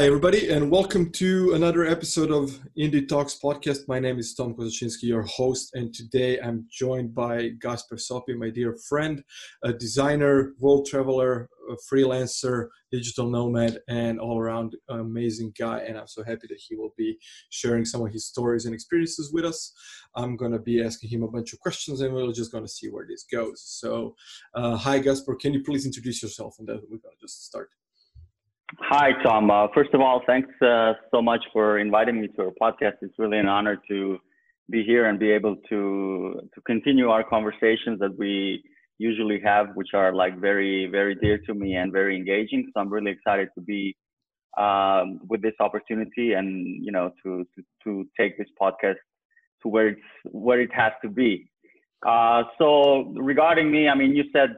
Hi, everybody, and welcome to another episode of Indie Talks podcast. My name is Tom Kozaczynski, your host, and today I'm joined by Gasper Sopi, my dear friend, a designer, world traveler, a freelancer, digital nomad, and all around amazing guy. And I'm so happy that he will be sharing some of his stories and experiences with us. I'm going to be asking him a bunch of questions, and we're just going to see where this goes. So, uh, hi, Gasper, can you please introduce yourself? And then we're going to just start. Hi, Tom. Uh, first of all, thanks uh, so much for inviting me to our podcast. It's really an honor to be here and be able to to continue our conversations that we usually have, which are like very, very dear to me and very engaging. So I'm really excited to be um, with this opportunity and you know to, to to take this podcast to where it's where it has to be. Uh, so regarding me, I mean, you said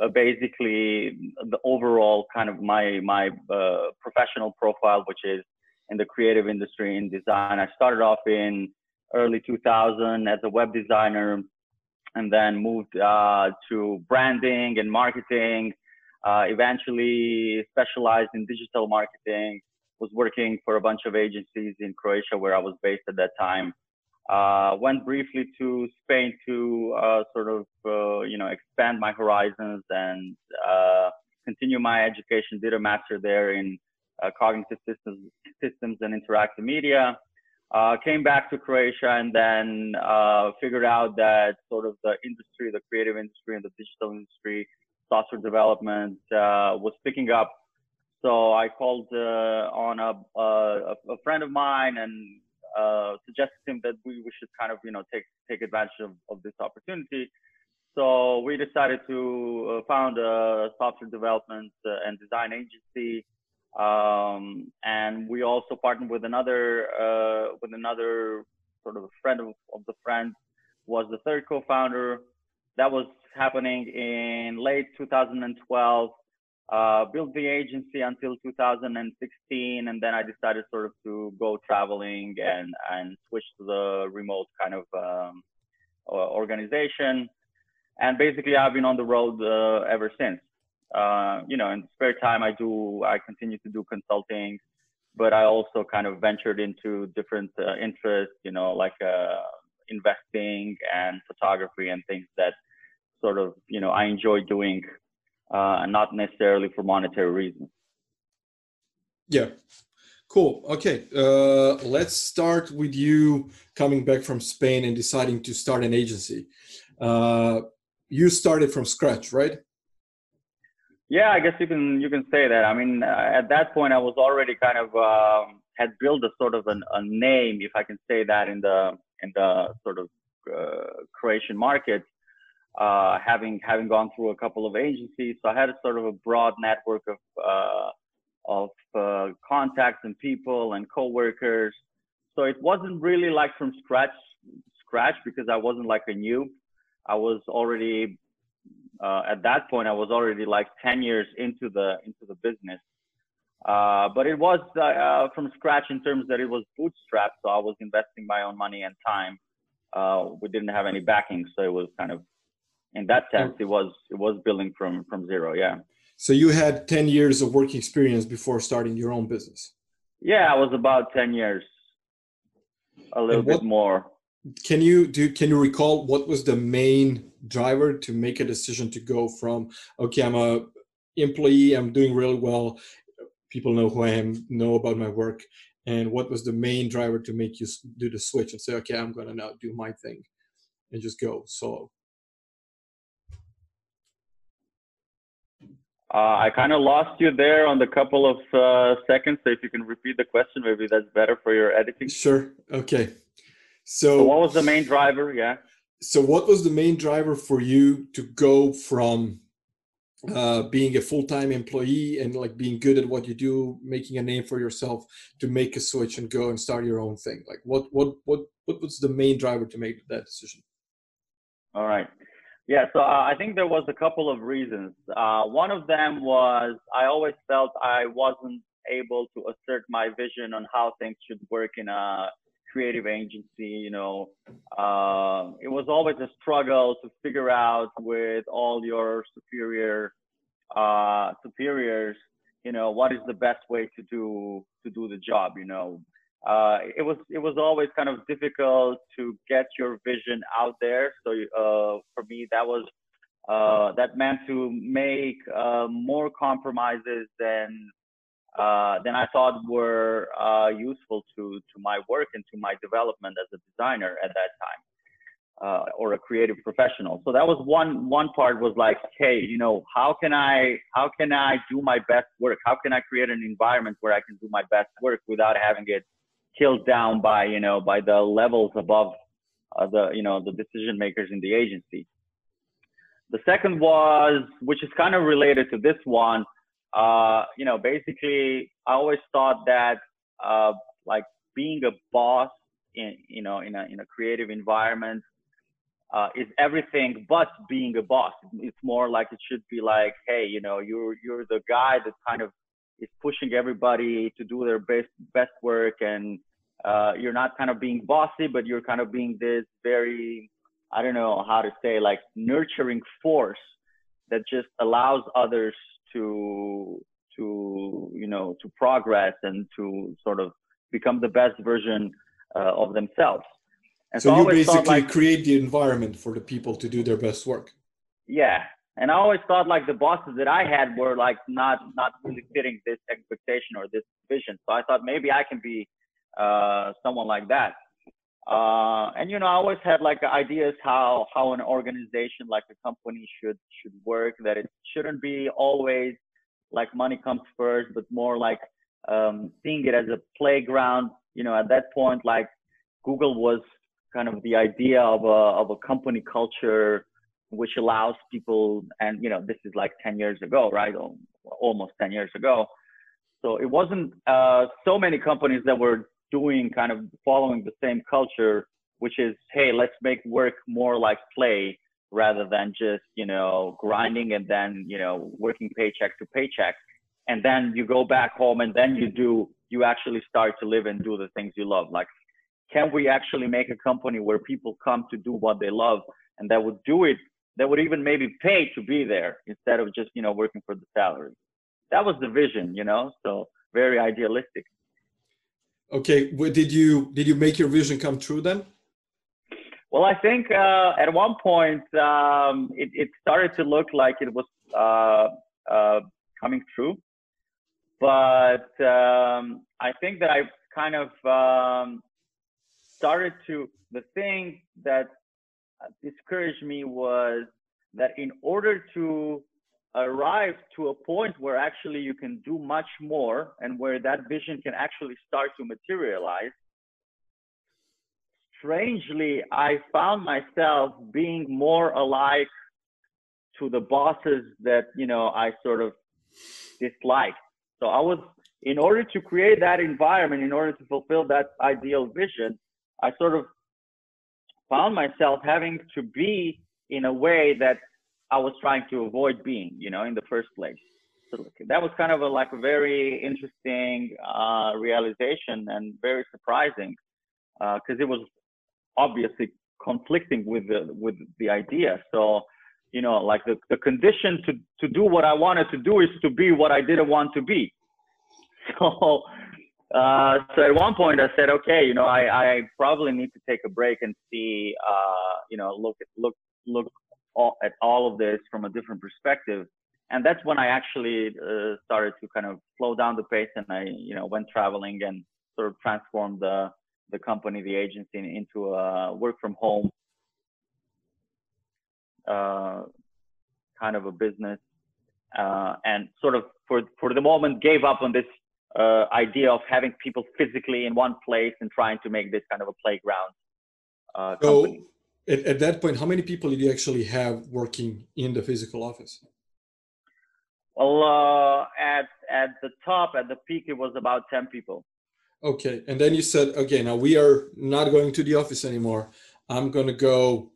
uh, basically the overall kind of my my uh, professional profile, which is in the creative industry in design. I started off in early 2000 as a web designer, and then moved uh, to branding and marketing. Uh, eventually specialized in digital marketing. Was working for a bunch of agencies in Croatia where I was based at that time. Uh, went briefly to Spain to uh, sort of uh, you know expand my horizons and uh, continue my education. Did a master there in uh, cognitive systems, systems and interactive media. Uh, came back to Croatia and then figured out that sort of the industry, the creative industry and the digital industry, software development was picking up. So I called on a, a, a friend of mine and uh, suggested him that we, we should kind of you know take take advantage of, of this opportunity. So we decided to uh, found a software development uh, and design agency, um, and we also partnered with another uh, with another sort of a friend of, of the friend was the third co-founder. That was happening in late 2012 uh, built the agency until 2016, and then I decided sort of to go traveling and and switch to the remote kind of um, organization. And basically, I've been on the road uh, ever since. Uh, you know, in spare time, I do I continue to do consulting, but I also kind of ventured into different uh, interests. You know, like uh, investing and photography and things that sort of you know I enjoy doing uh, not necessarily for monetary reasons. Yeah, cool. Okay, uh, let's start with you coming back from Spain and deciding to start an agency. Uh, you started from scratch, right? Yeah, I guess you can you can say that. I mean, uh, at that point, I was already kind of um, had built a sort of an, a name, if I can say that, in the in the sort of uh, Croatian market uh, having having gone through a couple of agencies. So I had a sort of a broad network of uh, of uh, contacts and people and coworkers. So it wasn't really like from scratch scratch because I wasn't like a noob. I was already uh, at that point I was already like 10 years into the into the business. Uh, but it was uh, from scratch in terms that it was bootstrapped, so I was investing my own money and time. we didn't have any backing, so it was kind of in that sense oh. it was it was building from from zero yeah. So you had 10 years of work experience before starting your own business? Yeah i was about 10 years. A little what, bit more. Can you do can you recall what was the main driver to make a decision to go from okay i'm a employee i'm doing really well people know who i am know about my work and what was the main driver to make you do the switch and say okay i'm going to now do my thing and just go solo I kind of lost you there on the couple of uh, seconds. So if you can repeat the question, maybe that's better for your editing. Sure. Okay. So, so, what was the main driver? Yeah. So what was the main driver for you to go from uh, being a full-time employee and like being good at what you do, making a name for yourself, to make a switch and go and start your own thing? Like, what what what what was the main driver to make that decision? All right. Yeah, so uh, I think there was a couple of reasons. Uh, one of them was I always felt I wasn't able to assert my vision on how things should work in a creative agency. You know, uh, it was always a struggle to figure out with all your superior uh, superiors you know, what is the best way to do to do the job, you know. Uh, it was it was always kind of difficult to get your vision out there. So uh, for me, that was uh, that meant to make uh, more compromises than uh, than I thought were uh, useful to to my work and to my development as a designer at that time. Or a creative professional. So that was one one part was like, hey, you know, how can I how can I do my best work? How can I create an environment where I can do my best work without having it killed down by you know by the levels above uh, the you know the decision makers in the agency. The second was, which is kind of related to this one, uh, you know, basically I always thought that uh, like being a boss in you know in a in a creative environment uh, is everything but being a boss. It's more like it should be like, hey, you know, you're you're the guy that kind of is pushing everybody to do their best best work, and uh, you're not kind of being bossy, but you're kind of being this very, I don't know how to say, like nurturing force that just allows others to to you know to progress and to sort of become the best version uh, of themselves. And so, so you basically like, create the environment for the people to do their best work. Yeah, and I always thought like the bosses that I had were like not not really fitting this expectation or this vision. So I thought maybe I can be uh, someone like that. Uh, and you know, I always had like ideas how how an organization like a company should should work. That it shouldn't be always like money comes first, but more like um, seeing it as a playground. You know, at that point, like Google was kind of the idea of a of a company culture which allows people and you know this is like 10 years ago right? Almost 10 years ago. So it wasn't uh, so many companies that were doing kind of following the same culture which is hey let's make work more like play rather than just you know grinding and then you know working paycheck to paycheck. And then you go back home and then you do you actually start to live and do the things you love. Like can we actually make a company where people come to do what they love and that would do it that would even maybe pay to be there instead of just you know working for the salary. That was the vision you know so very idealistic. Okay did you did you make your vision come true then? Well i think uh, at one point um, it, it, started to look like it was uh, uh, coming true. But um, i think that i kind of um, started to the thing that discouraged me was that in order to arrive to a point where actually you can do much more and where that vision can actually start to materialize strangely i found myself being more alike to the bosses that you know i sort of disliked. So i was in order to create that environment in order to fulfill that ideal vision I sort of found myself having to be in a way that I was trying to avoid being, you know, in the first place. So that was kind of a, like a very interesting uh, realization and very surprising because uh, it was obviously conflicting with the with the idea. So, you know, like the, the condition to to do what I wanted to do is to be what I didn't want to be. So uh, so at one point I said, okay, you know, I, I probably need to take a break and see, uh, you know, look at, look, look all, at all of this from a different perspective. And that's when I actually uh, started to kind of slow down the pace and I, you know, went traveling and sort of transformed the, the company, the agency into a work from home uh, kind of a business. Uh, and sort of for, for the moment gave up on this uh, idea of having people physically in one place and trying to make this kind of a playground. Uh, so, at, at, that point, how many people did you actually have working in the physical office? Well, uh, at at the top, at the peak, it was about ten people. Okay, and then you said, okay, now we are not going to the office anymore. I'm going to go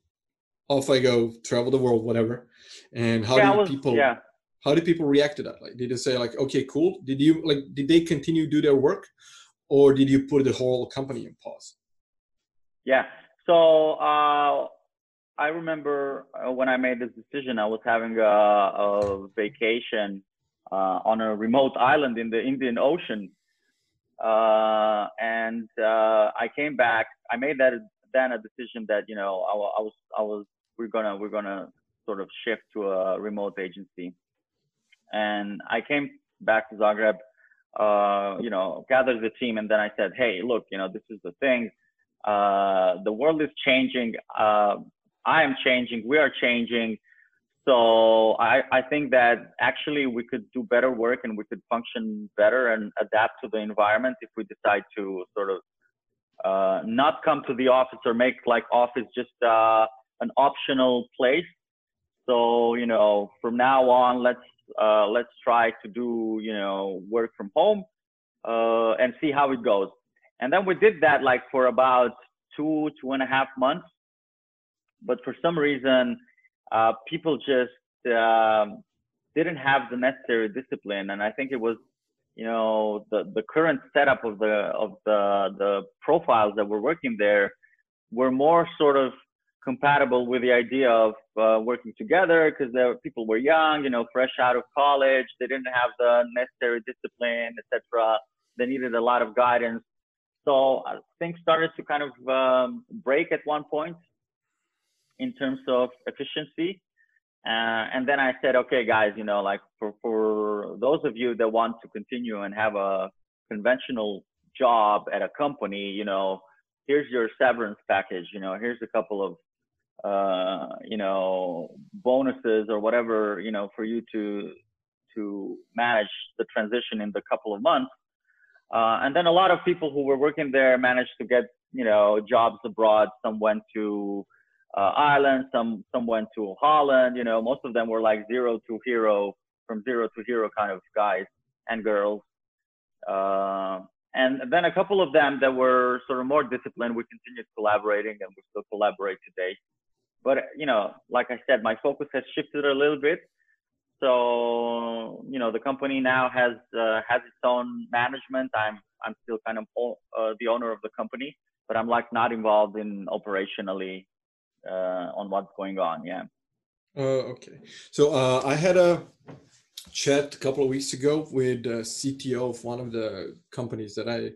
off. I go travel the world, whatever. And how yeah, do was, people? Yeah how did people react to that like did they say like okay cool did you like did they continue do their work or did you put the whole company in pause yeah so uh, i remember uh, when i made this decision i was having a, a vacation uh, on a remote island in the Indian Ocean. Uh, and uh, I came back. I made that then a decision that you know I, I was I was we're gonna we're gonna sort of shift to a remote agency. And I came back to Zagreb, uh, you know, gathered the team, and then I said, hey, look, you know, this is the thing. Uh, the world is changing. Uh, I am changing. We are changing. So I, I think that actually we could do better work and we could function better and adapt to the environment if we decide to sort of uh, not come to the office or make like office just uh, an optional place. So you know, from now on, let's uh, let's try to do you know work from home uh, and see how it goes. And then we did that like for about two two and a half months. But for some reason, uh, people just um, didn't have the necessary discipline, and I think it was you know the the current setup of the of the the profiles that were working there were more sort of compatible with the idea of uh, working together because people were young you know fresh out of college they didn't have the necessary discipline etc they needed a lot of guidance so uh, things started to kind of um, break at one point in terms of efficiency uh, and then I said, okay, guys, you know, like for, for those of you that want to continue and have a conventional job at a company, you know, here's your severance package. You know, here's a couple of, uh, you know, bonuses or whatever, you know, for you to to manage the transition in the couple of months. Uh, and then a lot of people who were working there managed to get, you know, jobs abroad. Some went to uh, Ireland, some some went to Holland. You know, most of them were like zero to hero, from zero to hero kind of guys and girls. Uh, and then a couple of them that were sort of more disciplined. We continued collaborating, and we still collaborate today. But you know, like I said, my focus has shifted a little bit. So you know, the company now has uh, has its own management. I'm I'm still kind of uh, the owner of the company, but I'm like not involved in operationally uh, on what's going on. Yeah. Uh, okay. So uh, I had a chat a couple of weeks ago with the CTO of one of the companies that I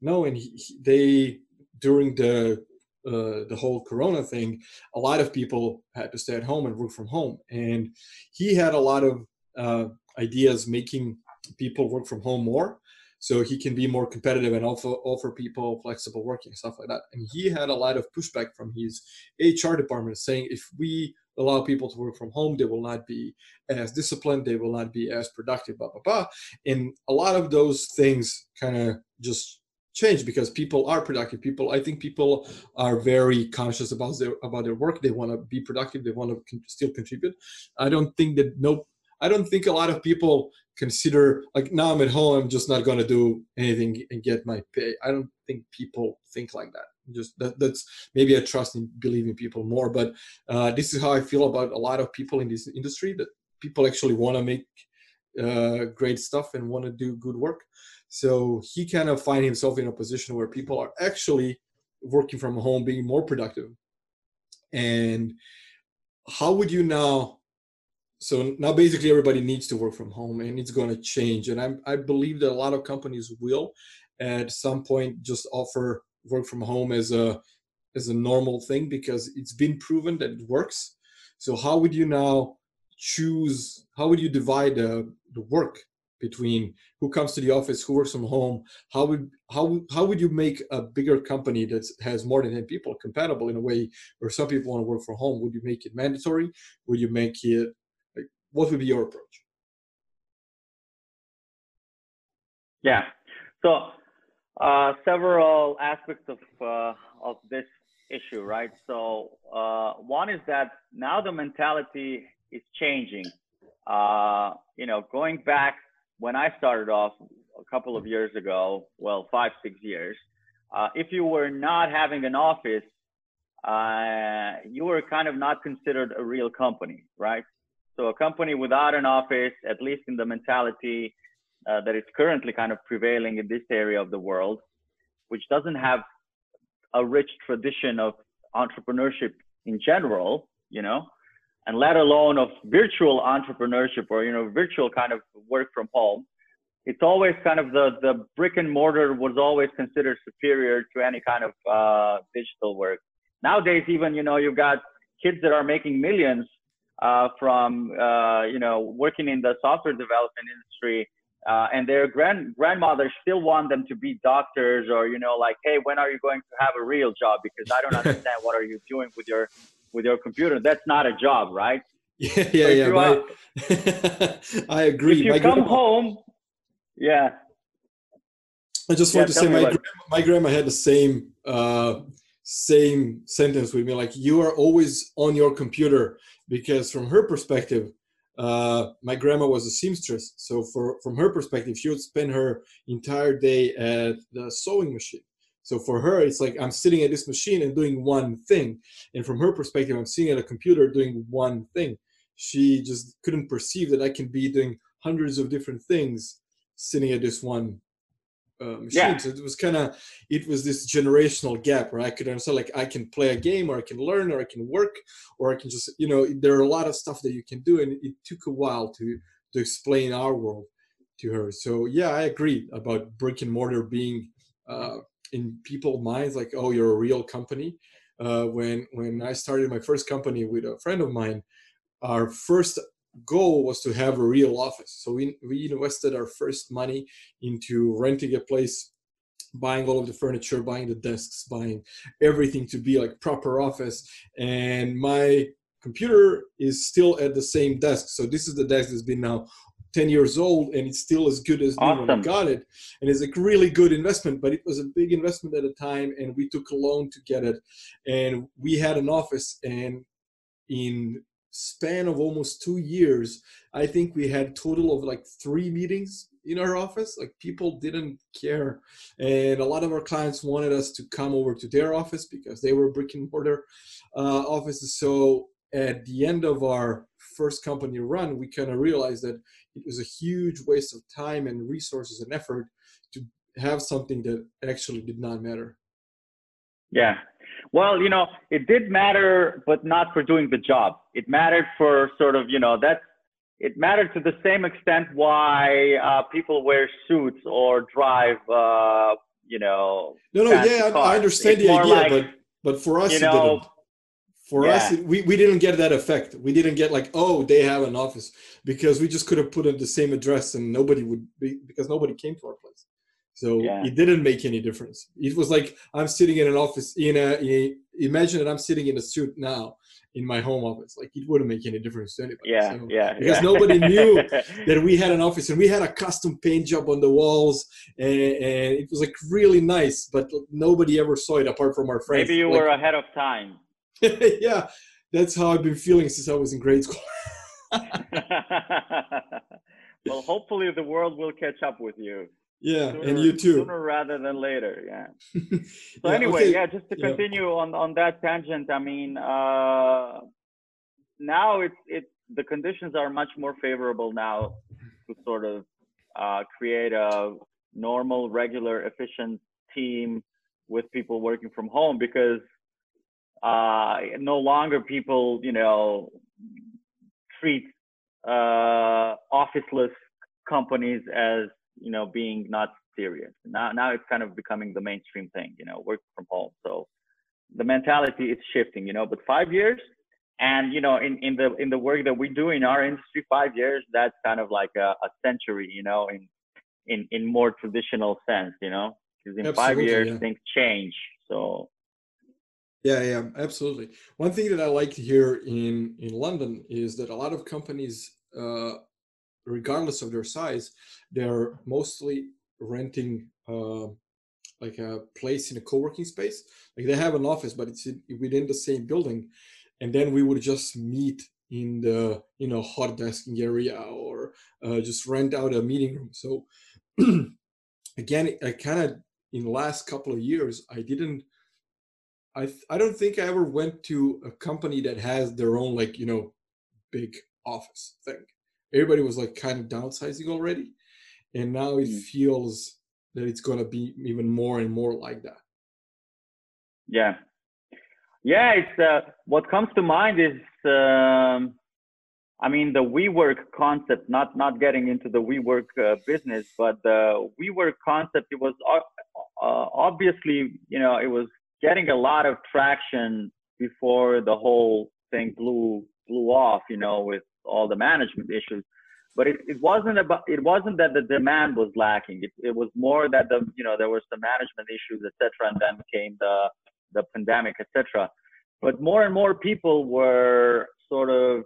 know, and he, they during the uh, the whole Corona thing, a lot of people had to stay at home and work from home, and he had a lot of uh, ideas making people work from home more so he can be more competitive and offer offer people flexible working stuff like that. And he had a lot of pushback from his hr department saying if we allow people to work from home they will not be as disciplined they will not be as productive blah blah blah. And a lot of those things kind of just change because people are productive people i think people are very conscious about their about their work they want to be productive they want to con- still contribute i don't think that no I don't think a lot of people consider like now I'm at home, I'm just not going to do anything and get my pay. I don't think people think like that. Just that, that's maybe I trust in believing people more, but uh, this is how I feel about a lot of people in this industry. That people actually want to make uh, great stuff and want to do good work. So he kind of find himself in a position where people are actually working from home, being more productive. And how would you now so now basically everybody needs to work from home and it's going to change. And I, I believe that a lot of companies will at some point just offer work from home as a as a normal thing because it's been proven that it works. So how would you now choose how would you divide the, the work between who comes to the office who works from home how would how how would you make a bigger company that has more than 10 people compatible in a way where some people want to work from home would you make it mandatory would you make it what would be your approach? Yeah. So uh, several aspects of uh, of this issue, right? So uh, one is that now the mentality is changing. Uh, you know, going back when I started off a couple of years ago, well, five six years, uh, if you were not having an office, uh, you were kind of not considered a real company, right? So a company without an office, at least in the mentality uh, that is currently kind of prevailing in this area of the world, which doesn't have a rich tradition of entrepreneurship in general, you know, and let alone of virtual entrepreneurship or you know virtual kind of work from home it's always kind of the the brick and mortar was always considered superior to any kind of uh, digital work. Nowadays even you know you've got kids that are making millions uh, from uh, you know working in the software development industry uh, and their grand grandmothers still want them to be doctors or you know like hey when are you going to have a real job? Because i don't understand what are you doing with your with your computer. That's not a job right? Yeah yeah yeah i agree. If you my come grandma, home yeah. I just want yeah, to say my grandma, my grandma had the same uh same sentence with me like you are always on your computer because from her perspective uh, my grandma was a seamstress, so for from her perspective, she would spend her entire day at the sewing machine. So for her, it's like I'm sitting at this machine and doing one thing, and from her perspective, I'm sitting at a computer doing one thing. She just couldn't perceive that I can be doing hundreds of different things sitting at this one uh, machine. Yeah. So it was kind of it was this generational gap where I could understand like I can play a game or I can learn or I can work or I can just you know there are a lot of stuff that you can do and it took a while to to explain our world to her. So yeah, I agree about brick and mortar being uh, in people's minds like oh you're a real company. Uh, when when I started my first company with a friend of mine, our first goal was to have a real office. So we, we invested our first money into renting a place, buying all of the furniture, buying the desks, buying everything to be like proper office. And my computer is still at the same desk. So this is the desk that's been now 10 years old and it's still as good as awesome. when we got it. And it's a really good investment, but it was a big investment at the time and we took a loan to get it. And we had an office and in span of almost two years, I think we had total of like three meetings in our office. Like people didn't care, and a lot of our clients wanted us to come over to their office because they were brick and mortar uh, offices. So at the end of our first company run, we kind of realized that it was a huge waste of time and resources and effort to have something that actually did not matter. Yeah, well, you know, it did matter, but not for doing the job. It mattered for sort of, you know, that it mattered to the same extent why uh, people wear suits or drive, uh, you know. No, no, yeah, cars. I understand it's the idea, like, but but for us, you know, for yeah. us, we, we didn't get that effect. We didn't get like, oh, they have an office because we just could have put in the same address and nobody would be because nobody came to our place. So yeah. it didn't make any difference. It was like I'm sitting in an office in a, a, imagine that I'm sitting in a suit now in my home office. Like it wouldn't make any difference to anybody. Yeah, so, yeah. Because yeah. nobody knew that we had an office and we had a custom paint job on the walls and, and, it was like really nice, but nobody ever saw it apart from our friends. Maybe you like, were ahead of time. yeah, that's how I've been feeling since I was in grade school. well, hopefully the world will catch up with you yeah sooner, and you too sooner rather than later yeah so yeah, anyway okay. yeah just to continue yeah. on on that tangent i mean uh now it's it's the conditions are much more favorable now to sort of uh, create a normal regular efficient team with people working from home because uh no longer people you know treat uh officeless companies as you know being not serious. Now now it's kind of becoming the mainstream thing you know work from home. So the mentality is shifting you know but five years and you know in, in the in the work that we do in our industry five years that's kind of like a, a century you know in in in more traditional sense you know because in absolutely, five years yeah. things change. So yeah yeah absolutely one thing that i like to hear in in london is that a lot of companies uh, regardless of their size, they're mostly renting uh, like a place in a co-working space. Like they have an office, but it's in, within the same building, and then we would just meet in the you know hot desking area or uh, just rent out a meeting room. So again, I kind of in the last couple of years, I didn't. I, I don't think I ever went to a company that has their own like you know big office thing everybody was like kind of downsizing already and now it mm. feels that it's going to be even more and more like that yeah Yeah, it's uh, what comes to mind is, um, I mean, the WeWork concept. Not not getting into the WeWork uh, business, but the WeWork concept. It was uh, uh, obviously, you know, it was getting a lot of traction before the whole thing blew blew off. You know, with all the management issues but it, it wasn't about it wasn't that the demand was lacking it, it was more that the you know there were some management issues etc and then came the the pandemic etc but more and more people were sort of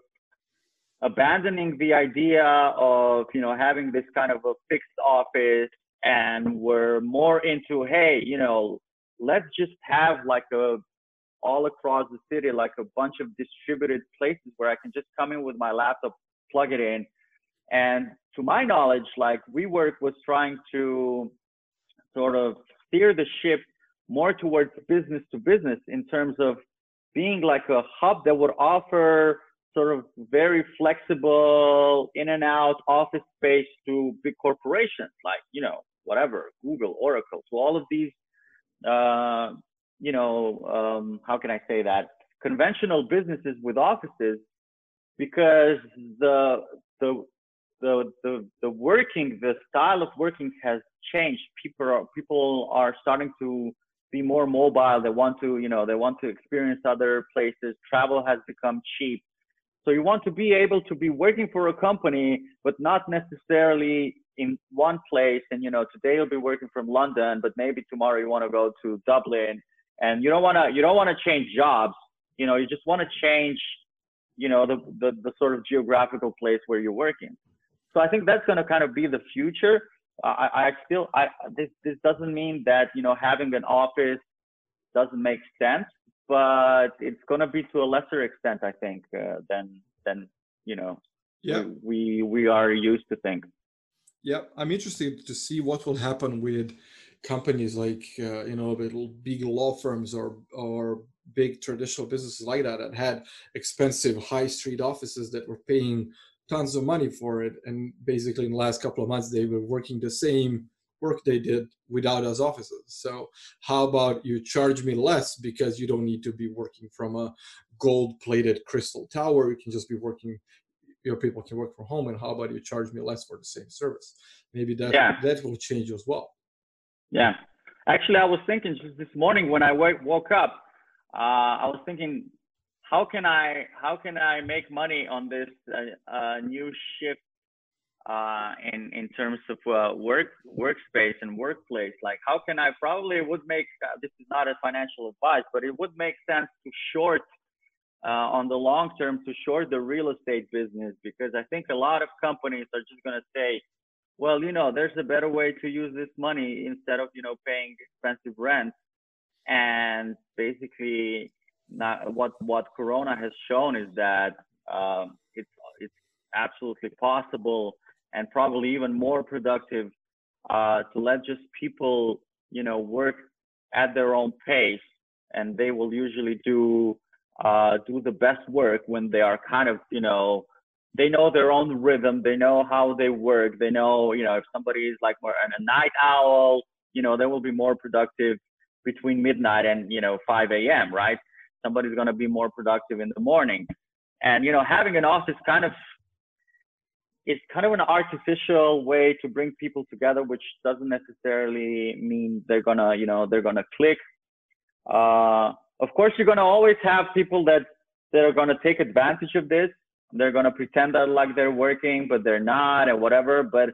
abandoning the idea of you know having this kind of a fixed office and were more into hey you know let's just have like a all across the city like a bunch of distributed places where i can just come in with my laptop plug it in. And to my knowledge, like WeWork was trying to sort of steer the ship more towards business to business in terms of being like a hub that would offer sort of very flexible in and out office space to big corporations like you know whatever google oracle to all of these uh, you know um, how can i say that conventional businesses with offices because the the the, the, the working, the style of working has changed. People are, people are starting to be more mobile. They want to, you know, they want to experience other places. Travel has become cheap. So you want to be able to be working for a company, but not necessarily in one place. And, you know, today you'll be working from London, but maybe tomorrow you want to go to Dublin and you don't want to, you don't want to change jobs. You know, you just want to change, you know, the, the, the sort of geographical place where you're working. So I think that's going to kind of be the future. I, I still, I, this, this doesn't mean that, you know, having an office doesn't make sense, but it's going to be to a lesser extent, I think, uh, than, than, you know, yeah. we, we are used to think. Yeah. I'm interested to see what will happen with companies like, uh, you know, big law firms or, or big traditional businesses like that that had expensive high street offices that were paying tons of money for it. And basically, in the last couple of months, they were working the same work they did without us offices. So, how about you charge me less because you don't need to be working from a gold plated crystal tower? You can just be working. Your people can work from home, and how about you charge me less for the same service? Maybe that yeah. that will change as well. Yeah, actually, I was thinking just this morning when I woke up, uh, I was thinking how can I how can I make money on this uh, uh, new shift uh, in in terms of uh, work workspace and workplace? Like, how can I probably would make uh, this is not a financial advice, but it would make sense to short uh, on the long term to short the real estate business because I think a lot of companies are just going to say, well, you know, there's a better way to use this money instead of you know paying expensive rent. And basically not, what what Corona has shown is that um, it's it's absolutely possible and probably even more productive uh, to let just people you know work at their own pace, and they will usually do uh, do the best work when they are kind of you know they know their own rhythm they know how they work they know you know if somebody is like more a night owl you know they will be more productive between midnight and you know 5 a.m right? Somebody's going to be more productive in the morning. And you know having an office kind of it's kind of an artificial way to bring people together which doesn't necessarily mean they're gonna you know they're gonna click. Uh, of course you're gonna always have people that that are gonna take advantage of this. They're gonna pretend that like they're working but they're not and whatever but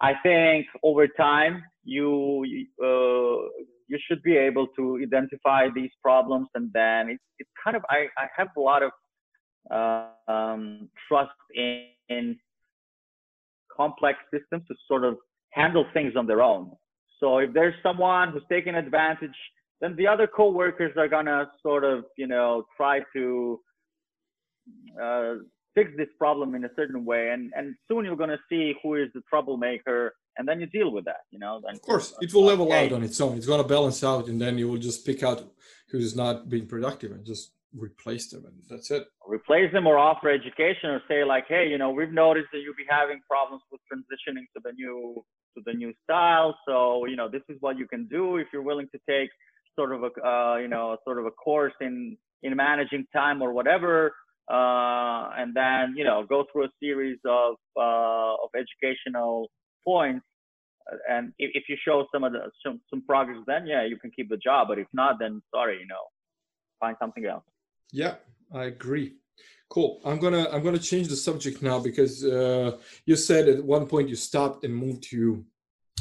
i think over time you uh, you should be able to identify these problems and then it's, it's kind of I, I have a lot of uh, um, trust in, in complex systems to sort of handle things on their own. So if there's someone who's taking advantage then the other co-workers are gonna sort of you know try to uh, fix this problem in a certain way and and soon you're gonna see who is the troublemaker and then you deal with that you know of course it will level okay. out on its own it's going to balance out and then you will just pick out who's not being productive and just replace them and that's it replace them or offer education or say like hey you know we've noticed that you'll be having problems with transitioning to the new to the new style so you know this is what you can do if you're willing to take sort of a uh, you know sort of a course in in managing time or whatever uh, and then you know go through a series of uh, of educational points. And if, if you show some of the some, some progress then yeah you can keep the job. But if not then sorry you know find something else. Yeah i agree. Cool. I'm gonna i'm gonna change the subject now because uh, you said at one point you stopped and moved to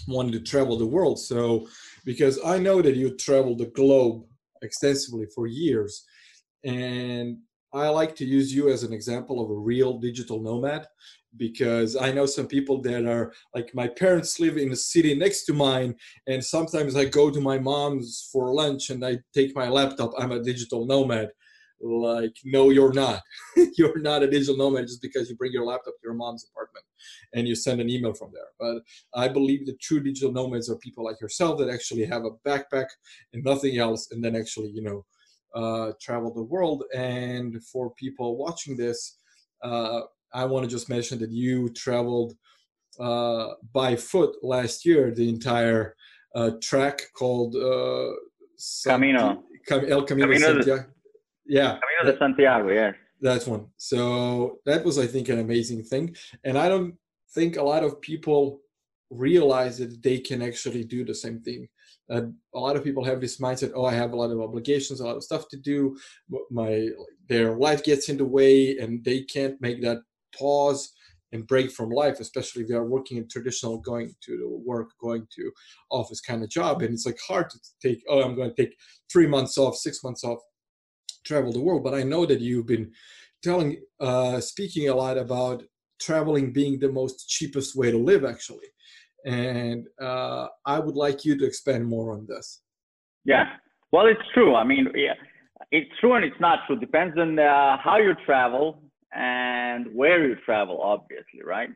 wanted to travel the world so because i know that you travel the globe extensively for years and I like to use you as an example of a real digital nomad because I know some people that are like my parents live in a city next to mine, and sometimes I go to my mom's for lunch and I take my laptop. I'm a digital nomad. Like, no, you're not. you're not a digital nomad just because you bring your laptop to your mom's apartment and you send an email from there. But I believe the true digital nomads are people like yourself that actually have a backpack and nothing else, and then actually, you know, uh, travel the world. And for people watching this, uh, I want to just mention that you traveled uh, by foot last year the entire uh, track called uh, Camino. Cam- El Camino, Camino Santiago. Yeah. Camino de Santiago, yes. That one. So that was, I think, an amazing thing. And I don't think a lot of people realize that they can actually do the same thing. Uh, a lot of people have this mindset: oh, I have a lot of obligations, a lot of stuff to do. My their life gets in the way, and they can't make that pause and break from life, especially if they are working in traditional, going to work, going to office kind of job. And it's like hard to take. Oh, I'm going to take three months off, six months off, travel the world. But I know that you've been telling, uh, speaking a lot about traveling being the most cheapest way to live, actually and uh, I would like you to expand more on this. Yeah, well, it's true. I mean, yeah, it's true and it's not true. Depends on uh, how you travel and where you travel, obviously, right?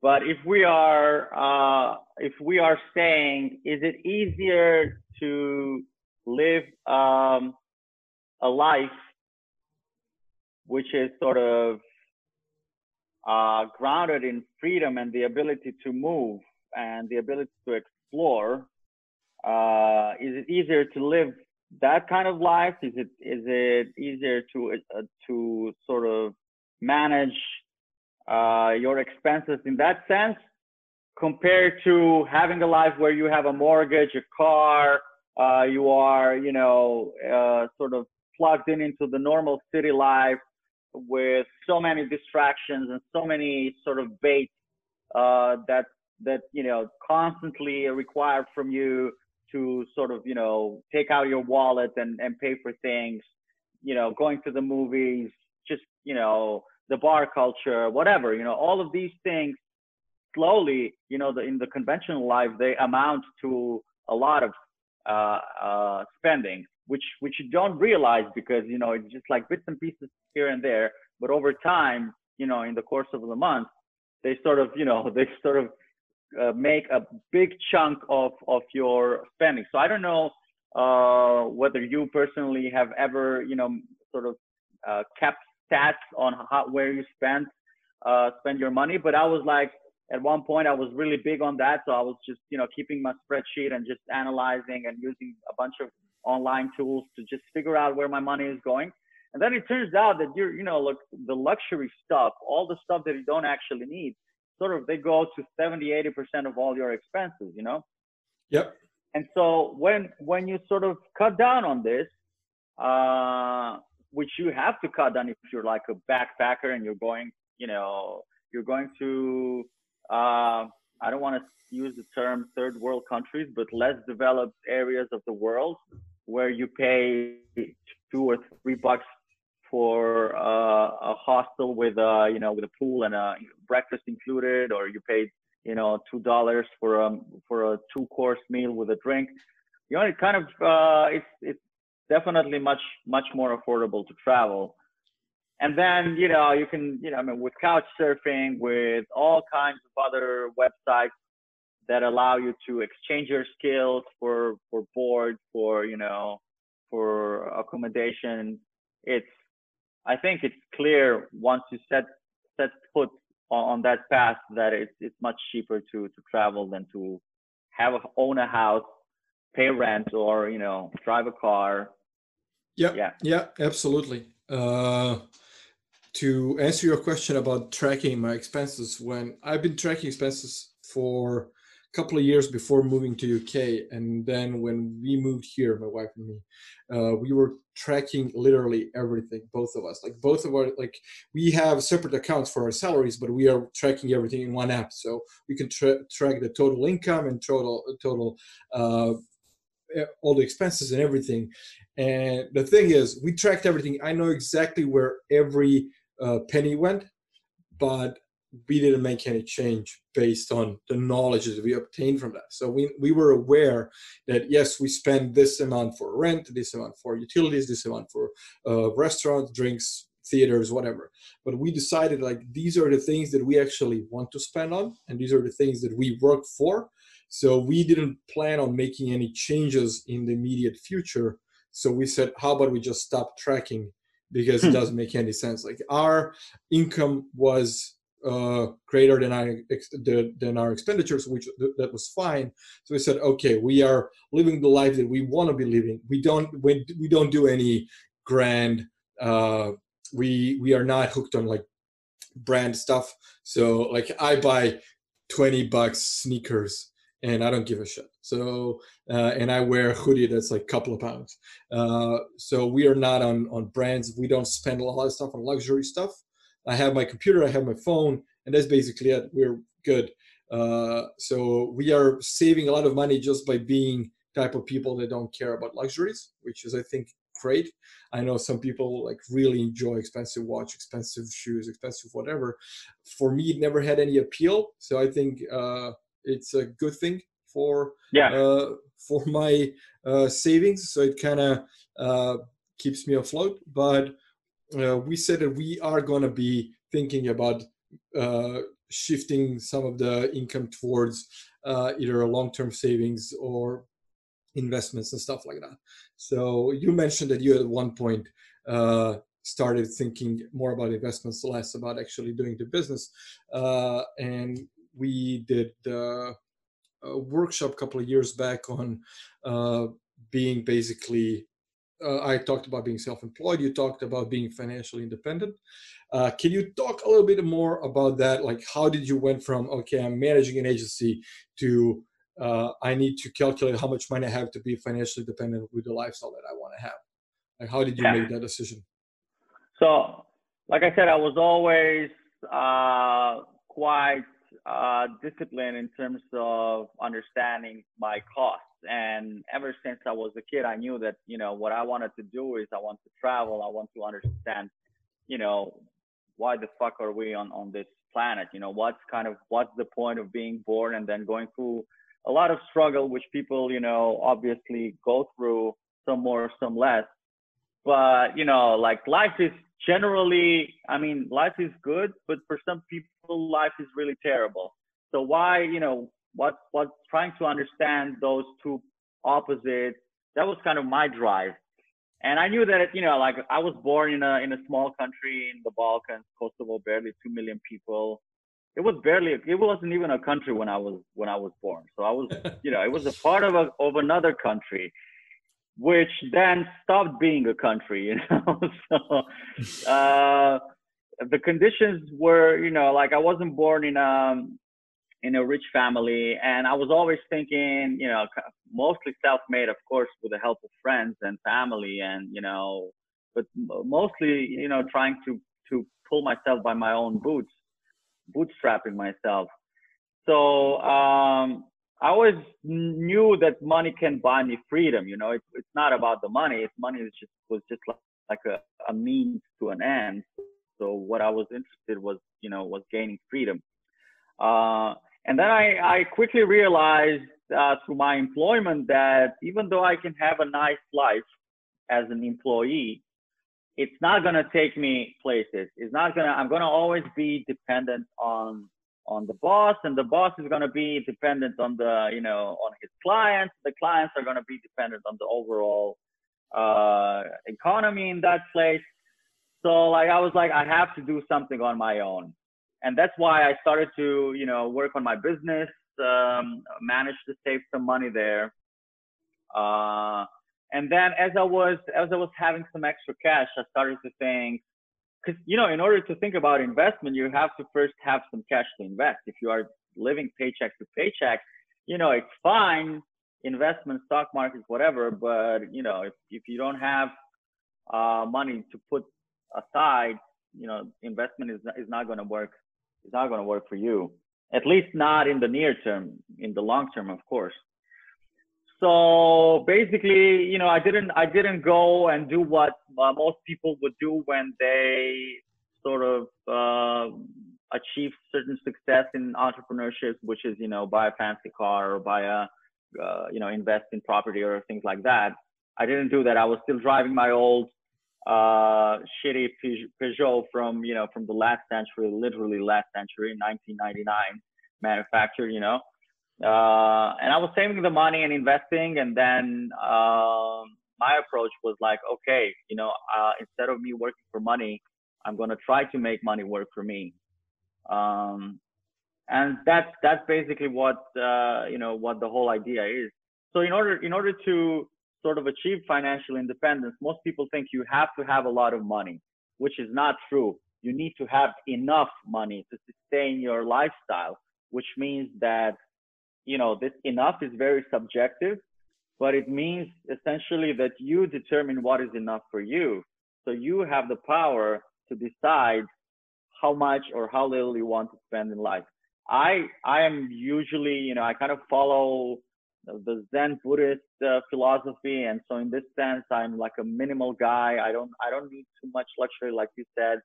But if we are uh, if we are saying, is it easier to live um, a life which is sort of uh, grounded in freedom and the ability to move and the ability to explore, uh, is it easier to live that kind of life? Is it is it easier to uh, to sort of manage uh, your expenses in that sense compared to having a life where you have a mortgage, a car, uh, you are you know uh, sort of plugged in into the normal city life with so many distractions and so many sort of baits uh, that that you know constantly require from you to sort of you know take out your wallet and and pay for things you know going to the movies just you know the bar culture whatever you know all of these things slowly you know the, in the conventional life they amount to a lot of uh, uh, spending which which you don't realize because you know it's just like bits and pieces here and there but over time you know in the course of the month they sort of you know they sort of uh, make a big chunk of of your spending. So I don't know uh, whether you personally have ever, you know, sort of uh, kept stats on how where you spend uh, spend your money, but I was like at one point I was really big on that, so I was just you know keeping my spreadsheet and just analyzing and using a bunch of online tools to just figure out where my money is going. And then it turns out that you're, you know, look, the luxury stuff, all the stuff that you don't actually need, sort of they go to 70 80% of all your expenses you know yep and so when when you sort of cut down on this uh, which you have to cut down if you're like a backpacker and you're going you know you're going to uh, i don't want to use the term third world countries but less developed areas of the world where you pay two or three bucks for uh, a hostel with a you know with a pool and a breakfast included, or you paid you know two dollars for a for a two course meal with a drink. You know, it kind of uh, it's it's definitely much much more affordable to travel. And then you know you can you know I mean with couch surfing, with all kinds of other websites that allow you to exchange your skills for for board for you know for accommodation it's I think it's clear once you set set foot on, on that path that it's it's much cheaper to to travel than to have a, own a house pay rent or you know drive a car. Yeah, yeah, yeah, absolutely. Uh, to answer your question about tracking my expenses, when I've been tracking expenses for a couple of years before moving to UK, and then when we moved here, my wife and me, uh, we were tracking literally everything, both of us. Like both of our like we have separate accounts for our salaries, but we are tracking everything in one app, so we can tra- track the total income and total total uh, all the expenses and everything. And the thing is, we tracked everything. I know exactly where every uh, penny went, but we didn't make any change based on the knowledge that we obtained from that. So we, we were aware that yes, we spend this amount for rent, this amount for utilities, this amount for uh, restaurants, drinks, theaters, whatever. But we decided like these are the things that we actually want to spend on, and these are the things that we work for. So we didn't plan on making any changes in the immediate future. So we said, how about we just stop tracking because it hmm. doesn't make any sense. Like our income was uh, greater than our than our expenditures, which that was fine. So we said, okay, we are living the life that we want to be living. We don't we, we don't do any grand. Uh, we we are not hooked on like brand stuff. So like I buy twenty bucks sneakers and I don't give a shit. So uh, and I wear a hoodie that's like a couple of pounds. Uh, so we are not on on brands. We don't spend a lot of stuff on luxury stuff. I have my computer, I have my phone, and that's basically it. We're good. Uh, so we are saving a lot of money just by being type of people that don't care about luxuries, which is I think great. I know some people like really enjoy expensive watch, expensive shoes, expensive whatever. For me, it never had any appeal. So I think uh, it's a good thing for yeah uh, for my uh, savings. So it kind of uh, keeps me afloat. But uh, we said that we are going to be thinking about uh, shifting some of the income towards uh, either long-term savings or investments and stuff like that. So you mentioned that you at one point uh, started thinking more about investments, less about actually doing the business, uh, and we did the workshop a couple of years back on uh, being basically uh, I talked about being self-employed. You talked about being financially independent. Uh, can you talk a little bit more about that? Like, how did you went from okay, I'm managing an agency to uh, I need to calculate how much money I have to be financially dependent with the lifestyle that I want to have? Like, how did you yeah. make that decision? So, like I said, I was always uh, quite uh, disciplined in terms of understanding my costs and ever since I was a kid, I knew that, you know, what I wanted to do is I want to travel. I want to understand, you know, why the fuck are we on, on this planet? You know, what's kind of, what's the point of being born and then going through a lot of struggle, which people, you know, obviously go through some more, some less. But, you know, like life is generally, I mean, life is good, but for some people, life is really terrible. So why, you know, what what trying to understand those two opposites that was kind of my drive. And i knew that you know like i was born in a in a small country in the balkans kosovo barely 2 million people. It was barely it wasn't even a country when i was when i was born. So i was you know it was a part of a of another country which then stopped being a country you know? So uh the conditions were you know like i wasn't born in a in a rich family and i was always thinking you know mostly self-made of course with the help of friends and family and you know but mostly you know trying to to pull myself by my own boots bootstrapping myself. So um i always knew that money can buy me freedom you know? It's, it's not about the money. It's money is just was just like, like a, a means to an end so what i was interested was you know was gaining freedom. Uh, and then I, I quickly realized uh, through my employment that even though I can have a nice life as an employee, it's not going to take me places. It's not going to, I'm going to always be dependent on, on the boss and the boss is going to be dependent on the, you know, on his clients. The clients are going to be dependent on the overall uh, economy in that place. So like, I was like, I have to do something on my own and that's why I started to, you know, work on my business, um, manage to save some money there. Uh, and then as I was as I was having some extra cash, I started to think, because you know, in order to think about investment, you have to first have some cash to invest. If you are living paycheck to paycheck, you know, it's fine, investment, stock markets, whatever. But you know, if if you don't have uh, money to put aside, you know, investment is is not going to work. It's not going to work for you. At least not in the near term. In the long term, of course so basically you know i didn't i didn't go and do what uh, most people would do when they sort of uh, achieve certain success in entrepreneurship which is you know buy a fancy car or buy a uh, you know invest in property or things like that. I didn't do that. I was still driving my old uh, shitty peugeot from you know from the last century literally last century 1999 manufactured you know uh, and I was saving the money and investing. And then uh, my approach was like, okay, you know, uh, instead of me working for money, I'm going to try to make money work for me. Um, and that's that's basically what uh, you know what the whole idea is. So in order in order to sort of achieve financial independence, most people think you have to have a lot of money, which is not true. You need to have enough money to sustain your lifestyle, which means that you know, this enough is very subjective, but it means essentially that you determine what is enough for you. So you have the power to decide how much or how little you want to spend in life. I I am usually, you know, I kind of follow the Zen Buddhist uh, philosophy, and so in this sense, I'm like a minimal guy. I don't I don't need too much luxury, like you said.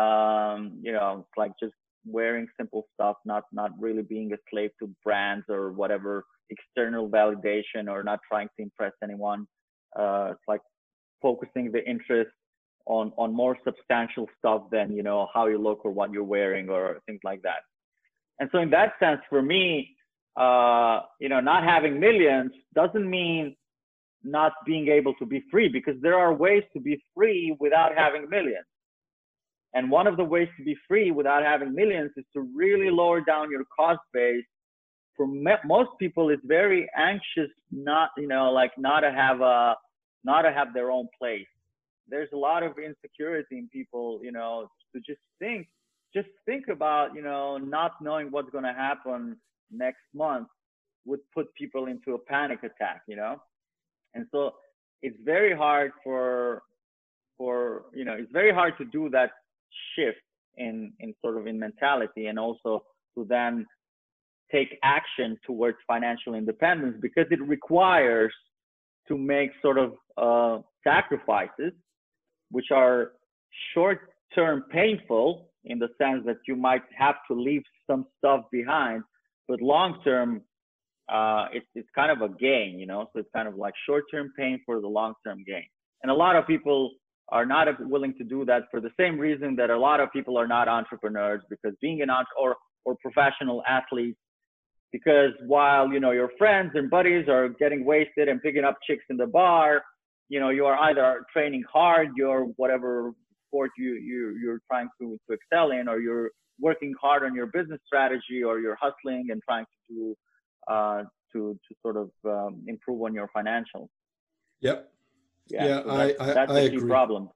Um, you know, like just wearing simple stuff, not not really being a slave to brands or whatever external validation or not trying to impress anyone. Uh, it's like focusing the interest on on more substantial stuff than you know how you look or what you're wearing or things like that. And so in that sense, for me, uh, you know, not having millions doesn't mean not being able to be free because there are ways to be free without having millions. And one of the ways to be free without having millions is to really lower down your cost base. For most people, it's very anxious not, you know, like not to have a, not to have their own place. There's a lot of insecurity in people, you know, to just think, just think about, you know, not knowing what's going to happen next month would put people into a panic attack, you know? And so it's very hard for, for, you know, it's very hard to do that shift in in sort of in mentality and also to then take action towards financial independence because it requires to make sort of uh, sacrifices which are short term painful in the sense that you might have to leave some stuff behind but long term uh, it's, it's kind of a gain you know? So it's kind of like short term pain for the long term gain. And a lot of people are not willing to do that for the same reason that a lot of people are not entrepreneurs because being an entre- or or professional athletes because while you know your friends and buddies are getting wasted and picking up chicks in the bar you know you are either training hard your whatever sport you you you're trying to to excel in or you're working hard on your business strategy or you're hustling and trying to do uh, to to sort of um, improve on your financials. Yep yeah, yeah so that's, I, that's I, a key agree. problem.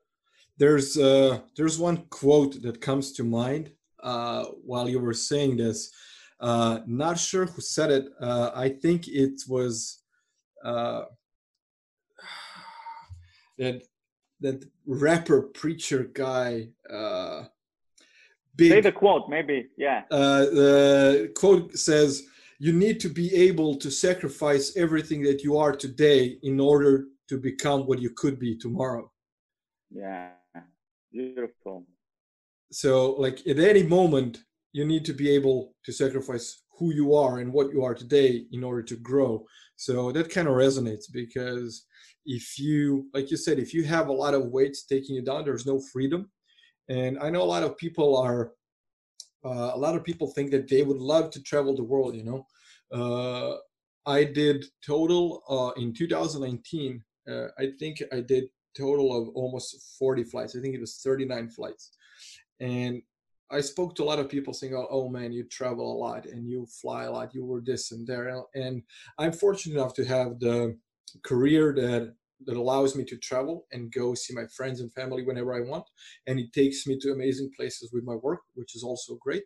There's uh, there's one quote that comes to mind uh, while you were saying this. Uh, not sure who said it. Uh, I think it was uh, that that rapper preacher guy. Uh, big, Say the quote, maybe. Yeah. Uh, the quote says, "You need to be able to sacrifice everything that you are today in order to become what you could be tomorrow. Yeah, beautiful. So, like at any moment, you need to be able to sacrifice who you are and what you are today in order to grow. So that kind of resonates because if you, like you said, if you have a lot of weights taking you down, there's no freedom. And I know a lot of people are, uh, a lot of people think that they would love to travel the world, you know. Uh, I did total uh, in 2019 uh, I think I did total of almost 40 flights. I think it was 39 flights. And I spoke to a lot of people saying, oh, oh, man, you travel a lot and you fly a lot. You were this and there. And I'm fortunate enough to have the career that that allows me to travel and go see my friends and family whenever I want. And it takes me to amazing places with my work, which is also great.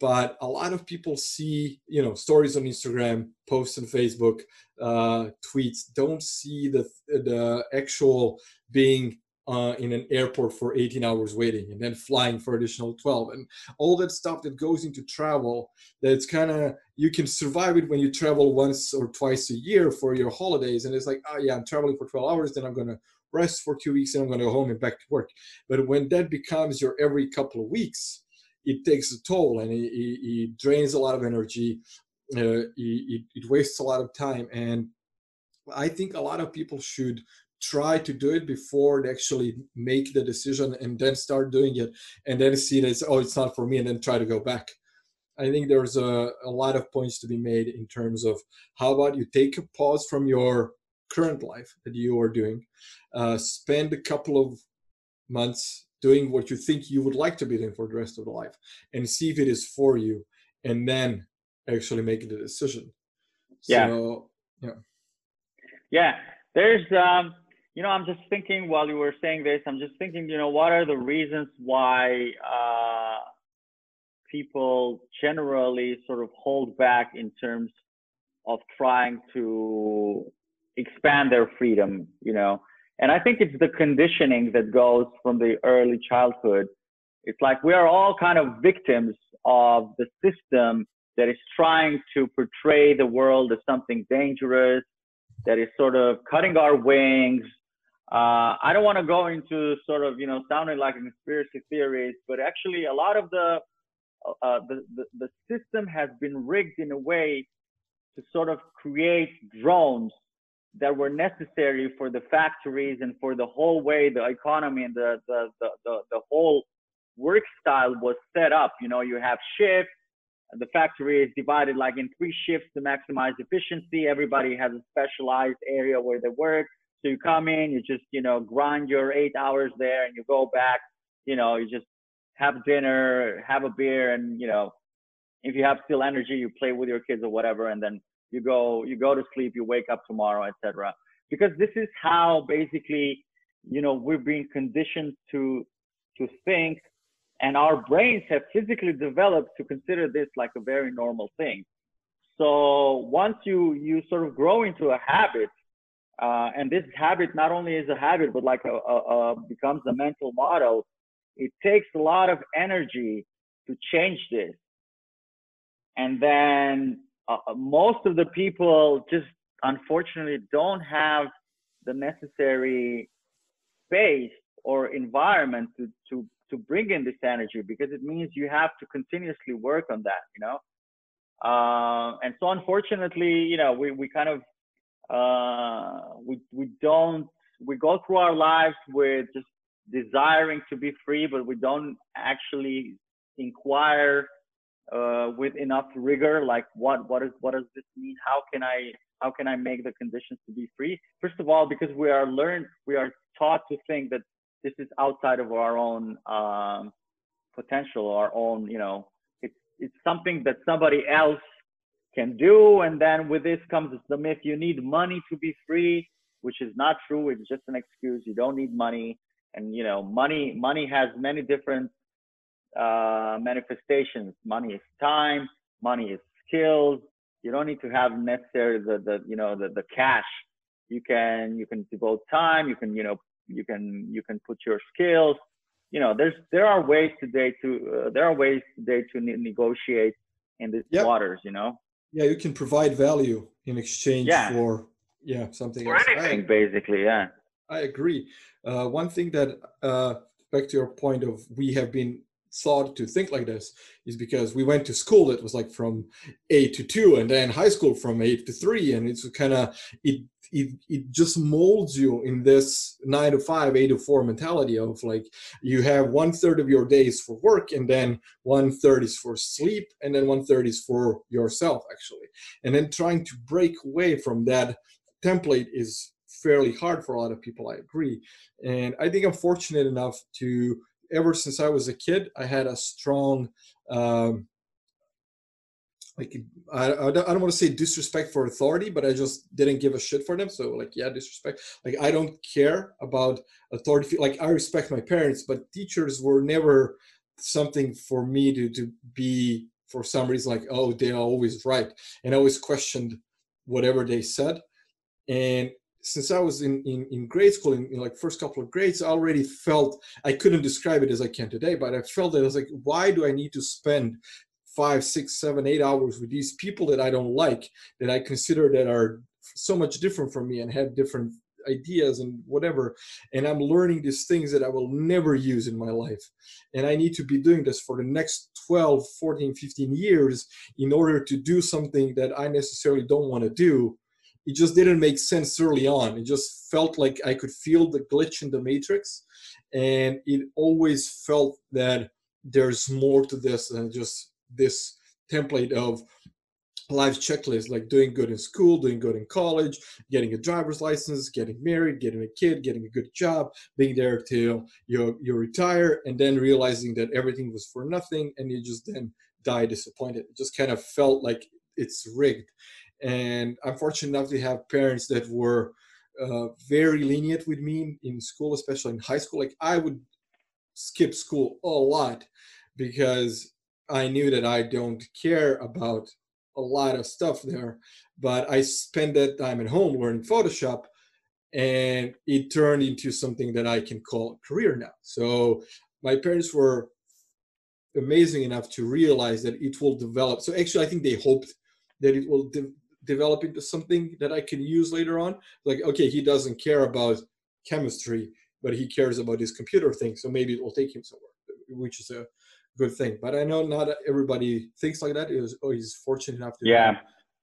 But a lot of people see, you know, stories on Instagram, posts on Facebook, uh, tweets, don't see the the actual being uh, in an airport for 18 hours waiting and then flying for additional 12 and all that stuff that goes into travel that's kind of you can survive it when you travel once or twice a year for your holidays and it's like oh yeah i'm traveling for 12 hours then i'm going to rest for two weeks and i'm going to go home and back to work. But when that becomes your every couple of weeks it takes a toll and it, it, it drains a lot of energy uh, it, it wastes a lot of time and i think a lot of people should try to do it before they actually make the decision and then start doing it and then see that it's, oh it's not for me and then try to go back. I think there's a, a lot of points to be made in terms of how about you take a pause from your current life that you are doing uh, spend a couple of months doing what you think you would like to be doing for the rest of the life and see if it is for you and then actually make the decision. Yeah. So, yeah. Yeah. There's um you know, I'm just thinking while you were saying this, I'm just thinking, you know, what are the reasons why uh, people generally sort of hold back in terms of trying to expand their freedom, you know? And I think it's the conditioning that goes from the early childhood. It's like we are all kind of victims of the system that is trying to portray the world as something dangerous, that is sort of cutting our wings, uh, I don't want to go into sort of you know sounding like a conspiracy theories, but actually a lot of the, uh, uh, the, the the system has been rigged in a way to sort of create drones that were necessary for the factories and for the whole way the economy and the the the, the, the whole work style was set up. You know, you have shifts. The factory is divided like in three shifts to maximize efficiency. Everybody has a specialized area where they work so you come in, you just, you know, grind your eight hours there and you go back, you know, you just have dinner, have a beer and, you know, if you have still energy, you play with your kids or whatever. And then you go, you go to sleep, you wake up tomorrow, etc. Because this is how basically, you know, we're being conditioned to, to think and our brains have physically developed to consider this like a very normal thing. So once you, you sort of grow into a habit uh, and this habit not only is a habit, but like a, a, a becomes a mental model. It takes a lot of energy to change this. And then uh, uh, most of the people just unfortunately don't have the necessary space or environment to, to, to bring in this energy because it means you have to continuously work on that, you know? Uh, and so unfortunately, you know, we, we kind of uh, we we don't we go through our lives with just desiring to be free, but we don't actually inquire uh, with enough rigor, like what what is what does this mean? How can I how can I make the conditions to be free? First of all, because we are learned, we are taught to think that this is outside of our own um, potential, our own, you know, it's it's something that somebody else can do. And then with this comes the myth you need money to be free, which is not true. It's just an excuse. You don't need money. And you know, money money has many different uh, manifestations. Money is time. Money is skills. You don't need to have necessarily the, the you know the, the cash. You can you can devote time. You can you know you can you can put your skills. You know, there's there are ways today to uh, there are ways today to ne- negotiate in these yep. waters. You know yeah you can provide value in exchange yeah. for yeah something for else. anything I, basically yeah i agree uh, one thing that uh, back to your point of we have been thought to think like this is because we went to school that was like from eight to two and then high school from eight to three. And it's kind of it it, it just molds you in this nine to five eight to four mentality of like you have one third of your days for work and then one third is for sleep and then one third is for yourself actually. And then trying to break away from that template is fairly hard for a lot of people i agree. And i think i'm fortunate enough to ever since i was a kid i had a strong um, like I, I don't, I don't want to say disrespect for authority but i just didn't give a shit for them. So like yeah disrespect. Like i don't care about authority like i respect my parents but teachers were never something for me to to be for some reason like oh they're always right. And i always questioned whatever they said. And since i was in in, in grade school in, in like first couple of grades i already felt i couldn't describe it as i can today but i felt that i was like why do i need to spend five, six, seven, eight hours with these people that I don't like, that I consider that are so much different from me and have different ideas and whatever. And I'm learning these things that I will never use in my life. And I need to be doing this for the next 12, 14, 15 years in order to do something that I necessarily don't want to do. It just didn't make sense early on. It just felt like I could feel the glitch in the matrix. And it always felt that there's more to this than just this template of life checklist like doing good in school doing good in college getting a driver's license getting married getting a kid getting a good job being there till you you retire and then realizing that everything was for nothing and you just then die disappointed it just kind of felt like it's rigged and i'm fortunate enough to have parents that were uh, very lenient with me in school especially in high school like i would skip school a lot because I knew that I don't care about a lot of stuff there, but I spend that time at home learning Photoshop and it turned into something that I can call a career now. So my parents were amazing enough to realize that it will develop. So actually, I think they hoped that it will de- develop into something that I can use later on. Like, okay, he doesn't care about chemistry, but he cares about his computer thing. So maybe it will take him somewhere, which is a good thing. But I know not everybody thinks like that. It was oh, he's fortunate enough to yeah. have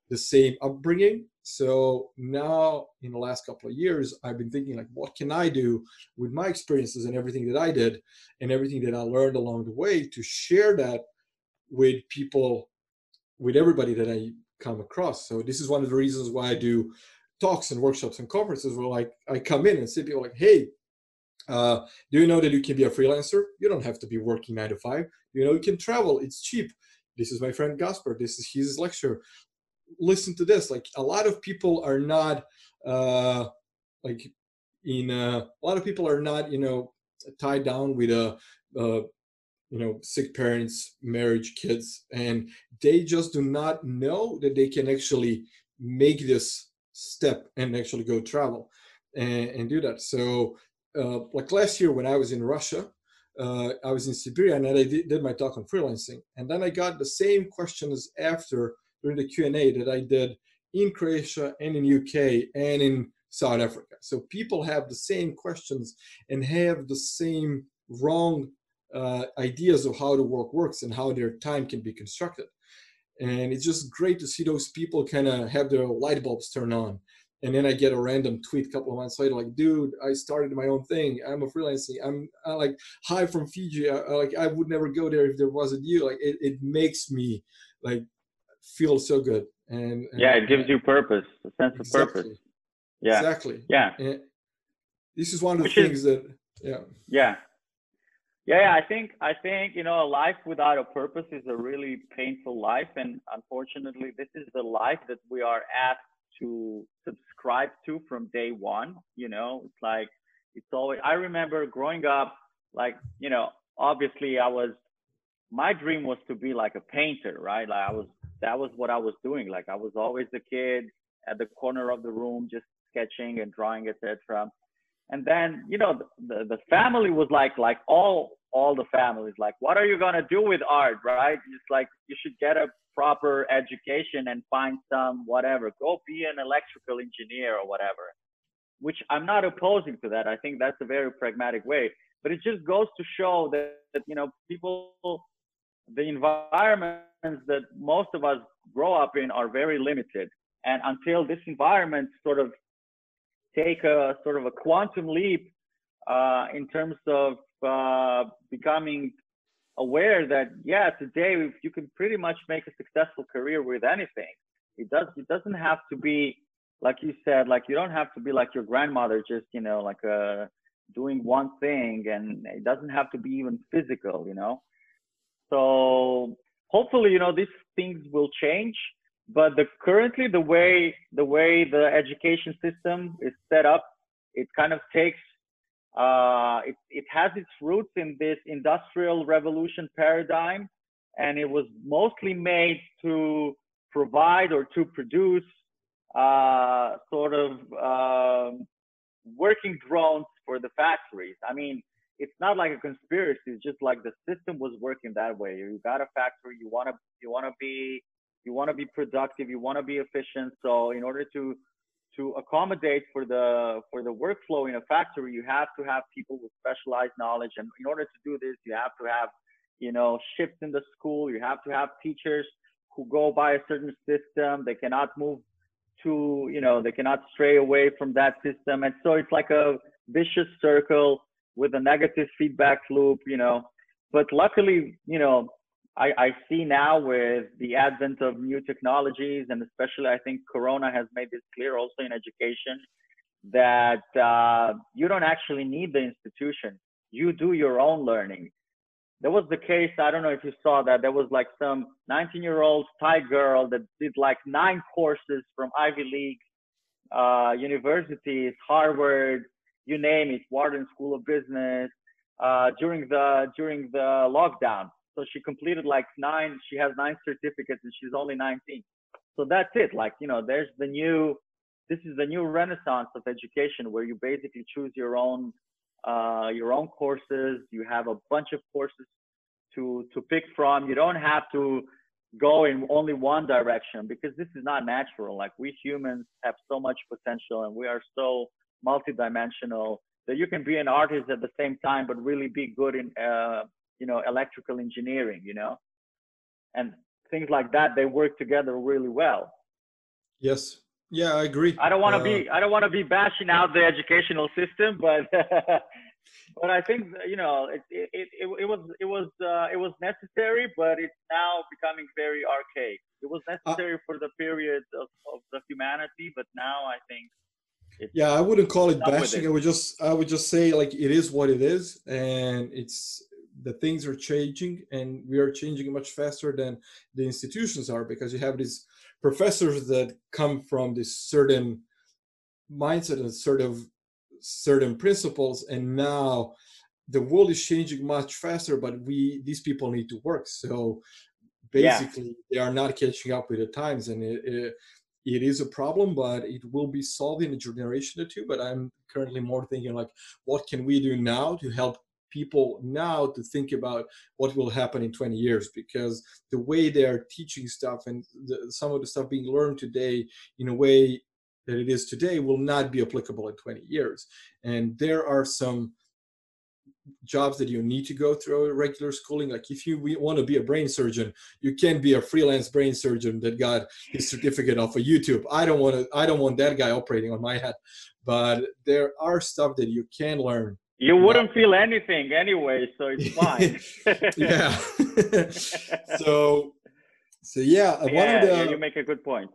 the same upbringing. So now in the last couple of years, I've been thinking like, what can I do with my experiences and everything that I did and everything that I learned along the way to share that with people, with everybody that I come across. So this is one of the reasons why I do talks and workshops and conferences where like I come in and say people like, hey, uh, do you know that you can be a freelancer? You don't have to be working nine to five. You know, you can travel. It's cheap. This is my friend Gasper. This is his lecture. Listen to this. Like a lot of people are not uh, like in uh, a lot of people are not you know tied down with a, uh, you know sick parents, marriage, kids, and they just do not know that they can actually make this step and actually go travel and, and do that. So uh, like last year when I was in Russia, uh, I was in Siberia and I did, did, my talk on freelancing. And then I got the same questions after during the Q&A that I did in Croatia and in UK and in South Africa. So people have the same questions and have the same wrong uh, ideas of how the work works and how their time can be constructed. And it's just great to see those people kind of have their light bulbs turn on and then I get a random tweet a couple of months later, like, dude, I started my own thing. I'm a freelancing. I'm, I'm like, hi from Fiji. I, like, I would never go there if there wasn't you. Like, it, it makes me like feel so good. And, and yeah, it gives you purpose, a sense of exactly. purpose. Yeah, exactly. Yeah, and this is one of the Which things is, that, yeah, yeah, yeah. I think I think you know a life without a purpose is a really painful life, and unfortunately, this is the life that we are asked to subscribe to from day one. You know, it's like it's always. I remember growing up, like you know, obviously I was. My dream was to be like a painter, right? Like I was. That was what I was doing. Like I was always the kid at the corner of the room, just sketching and drawing, etc. And then you know the, the family was like like all all the families like what are you gonna do with art, right? It's like you should get a proper education and find some whatever. Go be an electrical engineer or whatever. Which i'm not opposing to that. I think that's a very pragmatic way. But it just goes to show that, that you know people the environments that most of us grow up in are very limited. And until this environment sort of take a sort of a quantum leap uh, in terms of uh, becoming aware that yeah today you can pretty much make a successful career with anything it does it doesn't have to be like you said like you don't have to be like your grandmother just you know like uh doing one thing and it doesn't have to be even physical you know so hopefully, you know, these things will change. But the currently the way the way the education system is set up, it kind of takes uh, it, it has its roots in this industrial revolution paradigm, and it was mostly made to provide or to produce uh, sort of um, working drones for the factories. I mean, it's not like a conspiracy. It's just like the system was working that way. You got a factory. You want to you want to be you want to be productive. You want to be efficient. So in order to to accommodate for the for the workflow in a factory, you have to have people with specialized knowledge. And in order to do this, you have to have you know shifts in the school. You have to have teachers who go by a certain system. They cannot move to you know they cannot stray away from that system. And so it's like a vicious circle with a negative feedback loop. You know, but luckily you know I, I see now with the advent of new technologies, and especially I think Corona has made this clear also in education, that uh, you don't actually need the institution. You do your own learning. There was the case, I don't know if you saw that, there was like some 19 year old Thai girl that did like nine courses from Ivy League uh, universities, Harvard, you name it, Wharton School of Business, uh, during the during the lockdown so she completed like nine, she has nine certificates and she's only 19. So that's it. Like, you know, there's the new, this is the new renaissance of education where you basically choose your own, uh, your own courses. You have a bunch of courses to, to pick from. You don't have to go in only one direction because this is not natural. Like we humans have so much potential and we are so multidimensional that you can be an artist at the same time, but really be good in, uh, you know electrical engineering you know? And things like that they work together really well. Yes. Yeah i agree. I don't want to uh, be i don't want to be bashing out the educational system but but i think you know it it, it, it was it was uh, it was necessary but it's now becoming very archaic. It was uh necessary for the period of, of the humanity but now i think yeah i wouldn't call it bashing. it. i would just i would just say like it is what it is and it's the things are changing and we are changing much faster than the institutions are because you have these professors that come from this certain mindset and sort of certain principles and now the world is changing much faster but we these people need to work so basically yeah. they are not catching up with the times and it, it, it is a problem but it will be solved in a generation or two but i'm currently more thinking like what can we do now to help people now to think about what will happen in 20 years because the way they are teaching stuff and the, some of the stuff being learned today in a way that it is today will not be applicable in 20 years. And there are some jobs that you need to go through regular schooling. Like if you want to be a brain surgeon you can't be a freelance brain surgeon that got his certificate off of youtube. I don't want to i don't want that guy operating on my head. But there are stuff that you can learn you wouldn't feel anything anyway, so it's fine. yeah. so, so yeah, yeah, one of the, yeah, you make a good point.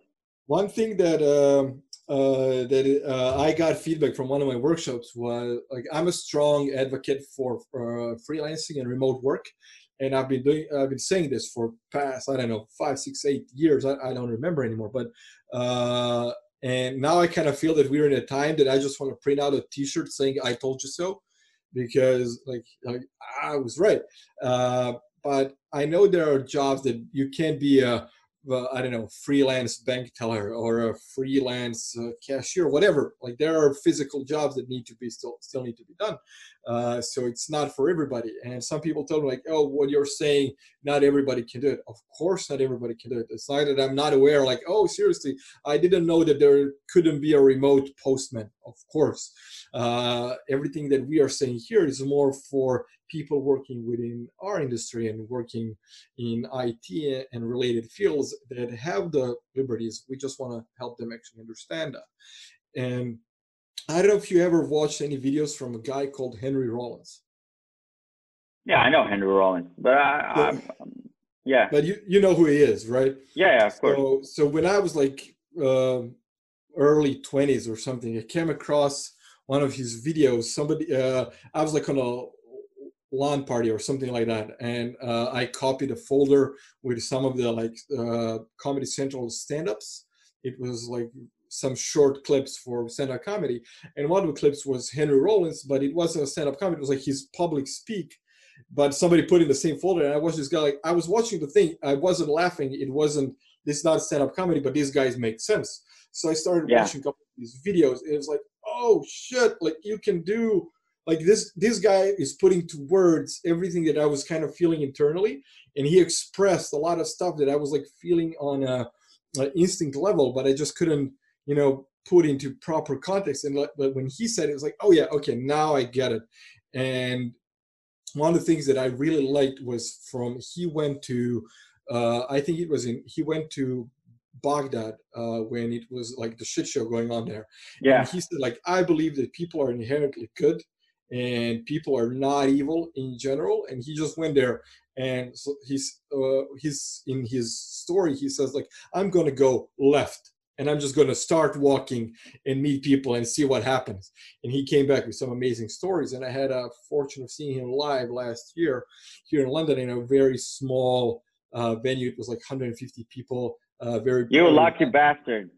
One thing that um, uh, that uh, I got feedback from one of my workshops was like I'm a strong advocate for uh, freelancing and remote work, and I've been doing I've been saying this for past I don't know five six eight years I, I don't remember anymore, but uh, and now I kind of feel that we're in a time that I just want to print out a T-shirt saying "I told you so," because like, I was right. Uh, but I know there are jobs that you can't be a I don't know, freelance bank teller or a freelance uh, cashier, whatever. Like there are physical jobs that need to be still still need to be done. Uh, so it's not for everybody. And some people tell me like, oh, what you're saying, not everybody can do it. Of course, not everybody can do it. It's not that I'm not aware. Like, oh, seriously, I didn't know that there couldn't be a remote postman. Of course, uh, everything that we are saying here is more for people working within our industry and working in IT and related fields that have the liberties. We just want to help them actually understand that. And I don't know if you ever watched any videos from a guy called Henry Rollins. Yeah, I know Henry Rollins, but I, yeah. I'm, yeah. But you you know who he is, right? Yeah, yeah, of course. So so when I was like uh, early twenties or something, I came across one of his videos. Somebody, uh, I was like on a lawn party or something like that and uh, i copied a folder with some of the like uh, comedy central stand-ups it was like some short clips for stand-up comedy. And one of the clips was henry rollins but it wasn't a stand-up comedy it was like his public speak. But somebody put in the same folder and i watched this guy like i was watching the thing i wasn't laughing it wasn't this is not stand-up comedy but these guys make sense. So i started yeah. watching a couple of these videos it was like oh shit like you can do like this this guy is putting to words everything that i was kind of feeling internally and he expressed a lot of stuff that i was like feeling on a, a instinct level but i just couldn't you know put into proper context and but when he said it, it was like oh yeah okay now i get it and one of the things that i really liked was from he went to uh, i think it was in he went to Baghdad uh, when it was like the shit show going on there. Yeah. And he said like I believe that people are inherently good and people are not evil in general and he just went there and so he's uh, he's in his story he says like i'm gonna go left and i'm just gonna start walking and meet people and see what happens and he came back with some amazing stories and i had a fortune of seeing him live last year here in london in a very small uh, venue it was like 150 people uh, very you lucky bastard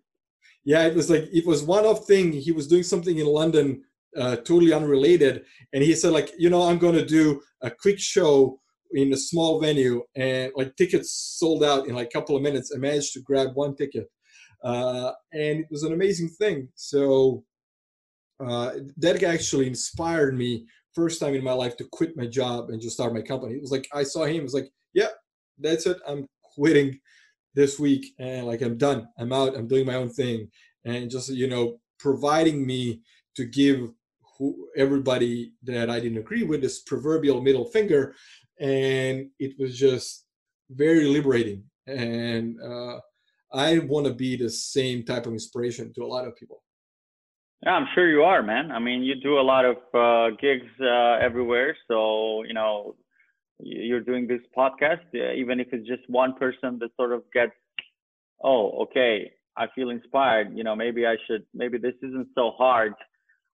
yeah it was like it was one off thing he was doing something in london uh, totally unrelated. And he said, like, you know, I'm going to do a quick show in a small venue, and like tickets sold out in like a couple of minutes. I managed to grab one ticket, uh, and it was an amazing thing. So uh, that actually inspired me first time in my life to quit my job and just start my company. It was like I saw him. It was like, yeah, that's it. I'm quitting this week, and like I'm done. I'm out. I'm doing my own thing, and just you know, providing me to give who, everybody that I didn't agree with this proverbial middle finger, and it was just very liberating. And uh, I want to be the same type of inspiration to a lot of people. Yeah, I'm sure you are, man. I mean, you do a lot of uh, gigs uh, everywhere, so you know you're doing this podcast. even if it's just one person that sort of gets, oh, okay, I feel inspired. You know, maybe I should. Maybe this isn't so hard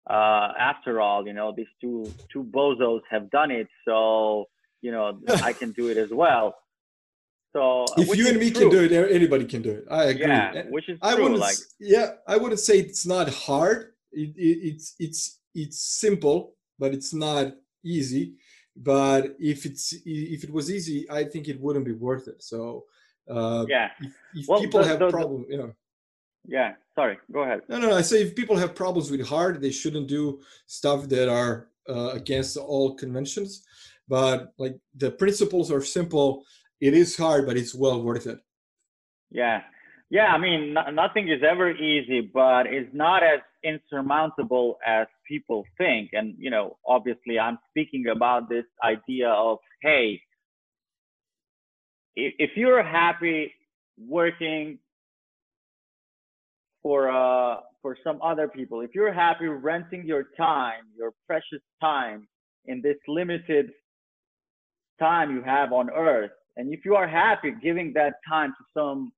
uh, after all, you know, these two two bozos have done it, so you know I can do it as well. So if you and me true. can do it, anybody can do it. I agree. Yeah, which is I true. Wouldn't, like, yeah, I wouldn't say it's not hard. It, it, it's it's it's simple, but it's not easy. But if it's if it was easy, I think it wouldn't be worth it. So uh, yeah, if, if well, people the, have the, problem, you know yeah sorry go ahead no no i say if people have problems with hard they shouldn't do stuff that are uh, against all conventions but like the principles are simple it is hard but it's well worth it. Yeah. Yeah i mean nothing is ever easy but it's not as insurmountable as people think. And you know obviously i'm speaking about this idea of hey if you're happy working for uh for some other people if you're happy renting your time your precious time in this limited time you have on earth and if you are happy giving that time to some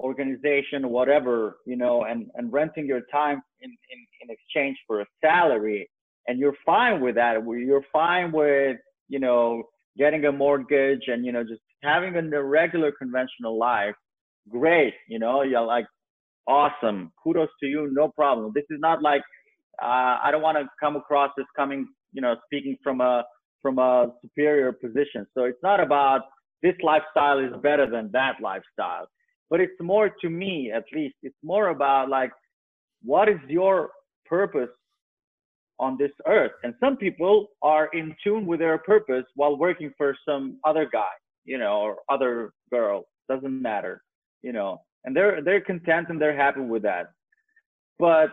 organization whatever you know and and renting your time in in, in exchange for a salary and you're fine with that you're fine with you know getting a mortgage and you know just having a regular conventional life great you know you're like awesome. Kudos to you. No problem. This is not like uh, I don't want to come across as coming, you know, speaking from a from a superior position. So it's not about this lifestyle is better than that lifestyle, but it's more to me, at least, it's more about like what is your purpose on this earth. And some people are in tune with their purpose while working for some other guy, you know, or other girl. Doesn't matter, you know and they're they're content and they're happy with that but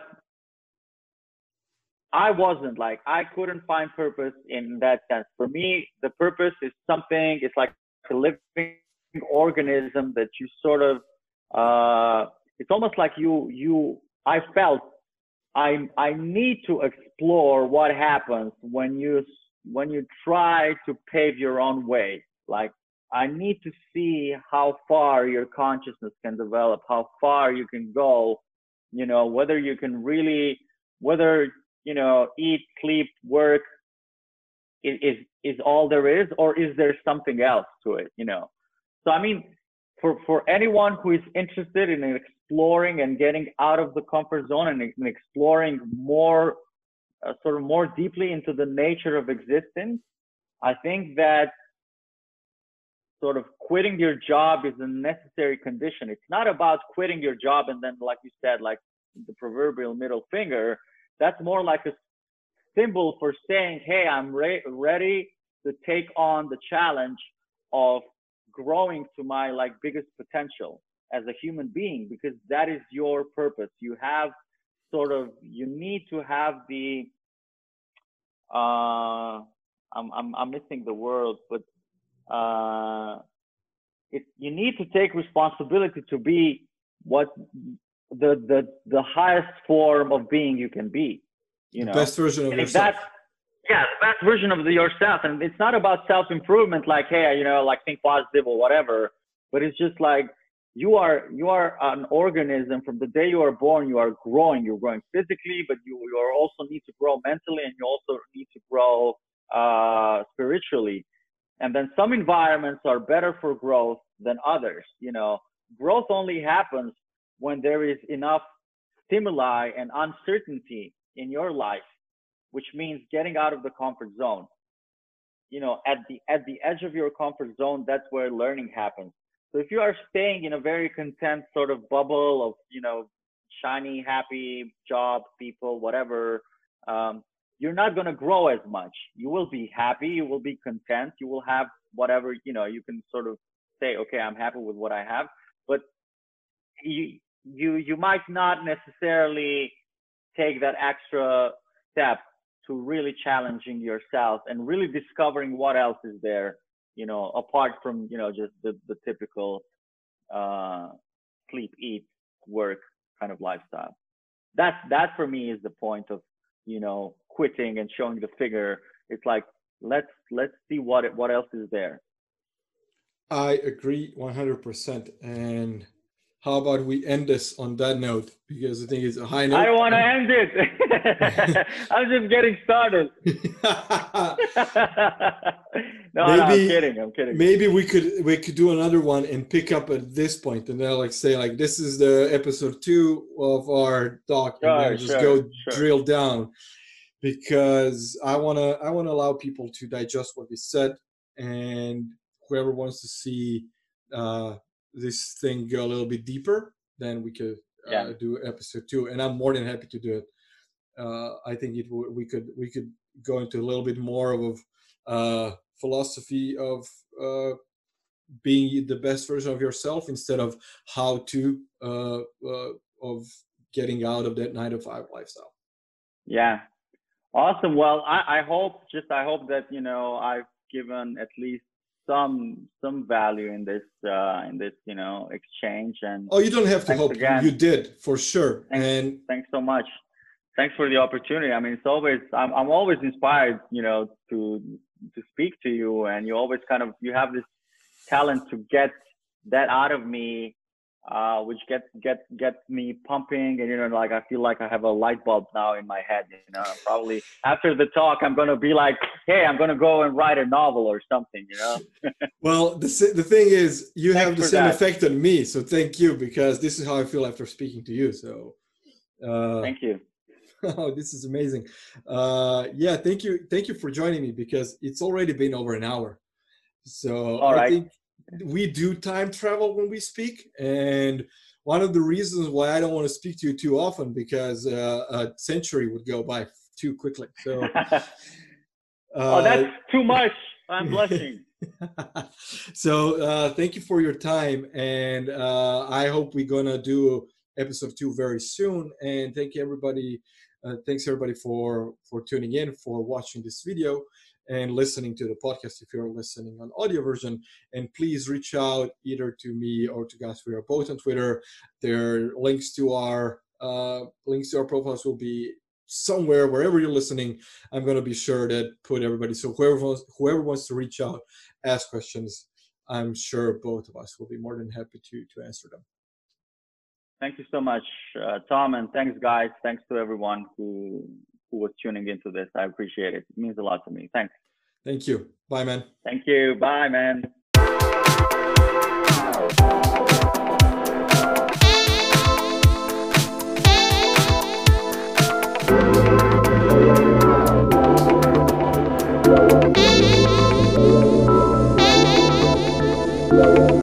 i wasn't like i couldn't find purpose in that sense for me the purpose is something it's like living organism that you sort of uh it's almost like you you i felt i i need to explore what happens when you when you try to pave your own way. Like I need to see how far your consciousness can develop, how far you can go, you know, whether you can really, whether, you know, eat, sleep, work is is all there is, or is there something else to it? You know. So I mean, for for anyone who is interested in exploring and getting out of the comfort zone and, and exploring more, uh, sort of more deeply into the nature of existence, I think that sort of quitting your job is a necessary condition. It's not about quitting your job and then, like you said, like the proverbial middle finger. That's more like a symbol for saying, hey, I'm re- ready to take on the challenge of growing to my like biggest potential as a human being because that is your purpose. You have sort of you need to have the uh I'm I'm I'm missing the word, but uh it you need to take responsibility to be what the the the highest form of being you can be. You know, the best version of and yourself. yeah, the best version of the yourself, and it's not about self improvement, like hey, you know, like think positive or whatever. But it's just like you are you are an organism from the day you are born. You are growing. You're growing physically, but you you also need to grow mentally, and you also need to grow uh, spiritually. And then some environments are better for growth than others. You know, growth only happens when there is enough stimuli and uncertainty in your life, which means getting out of the comfort zone. You know, at the at the edge of your comfort zone, that's where learning happens. So if you are staying in a very content sort of bubble of, you know, shiny, happy job, people, whatever, um, you're not going to grow as much. You will be happy. You will be content. You will have whatever, you know, you can sort of say, okay, I'm happy with what I have. But you, you, you might not necessarily take that extra step to really challenging yourself and really discovering what else is there, you know, apart from, you know, just the, the typical uh, sleep, eat, work kind of lifestyle. That's, that for me is the point of, you know, quitting and showing the figure. It's like let's let's see what what else is there. I agree 100%. And how about we end this on that note? Because I think it's a high note. I want to end it. I'm just getting started. no, maybe, no, I'm kidding. I'm kidding. Maybe we could we could do another one and pick up at this point, and then like say like this is the episode two of our talk, sure, and then just sure, go sure. drill down because I want to I want to allow people to digest what we said and whoever wants to see uh, this thing go a little bit deeper then we could uh, yeah. do episode 2 and I'm more than happy to do it uh, I think it we could we could go into a little bit more of uh, philosophy of uh, being the best version of yourself instead of how to uh, uh, of getting out of that nine to five lifestyle yeah Awesome. Well, I, I hope just I hope that you know I've given at least some some value in this uh, in this you know exchange and. Oh, you don't have to hope. Again. You did for sure. Thanks, and thanks so much. Thanks for the opportunity. I mean, it's always I'm I'm always inspired, you know, to to speak to you, and you always kind of you have this talent to get that out of me uh, which gets get gets me pumping. And you know like I feel like I have a light bulb now in my head you know. Probably after the talk I'm gonna be like hey I'm gonna go and write a novel or something you know. Well the, the thing is you Thanks have the same that. effect on me so thank you because this is how I feel after speaking to you so uh, thank you. oh this is amazing. Uh, yeah thank you thank you for joining me because it's already been over an hour. So All I right. think we do time travel when we speak and one of the reasons why i don't want to speak to you too often because uh, a century would go by too quickly so uh, oh that's too much. I'm blushing. So uh, thank you for your time and uh, i hope we're gonna do episode two very soon and thank you everybody uh, thanks everybody for for tuning in for watching this video and listening to the podcast if you're listening on audio version. And please reach out either to me or to Gus. We are both on Twitter. There are links to our uh, links to our profiles will be somewhere wherever you're listening. I'm to be sure that put everybody. So whoever wants, whoever wants to reach out, ask questions. I'm sure both of us will be more than happy to to answer them. Thank you so much, uh, Tom, and thanks, guys. Thanks to everyone who who was tuning into this. I appreciate it. It means a lot to me. Thanks. Thank you. Bye, man. Thank you. Bye, man.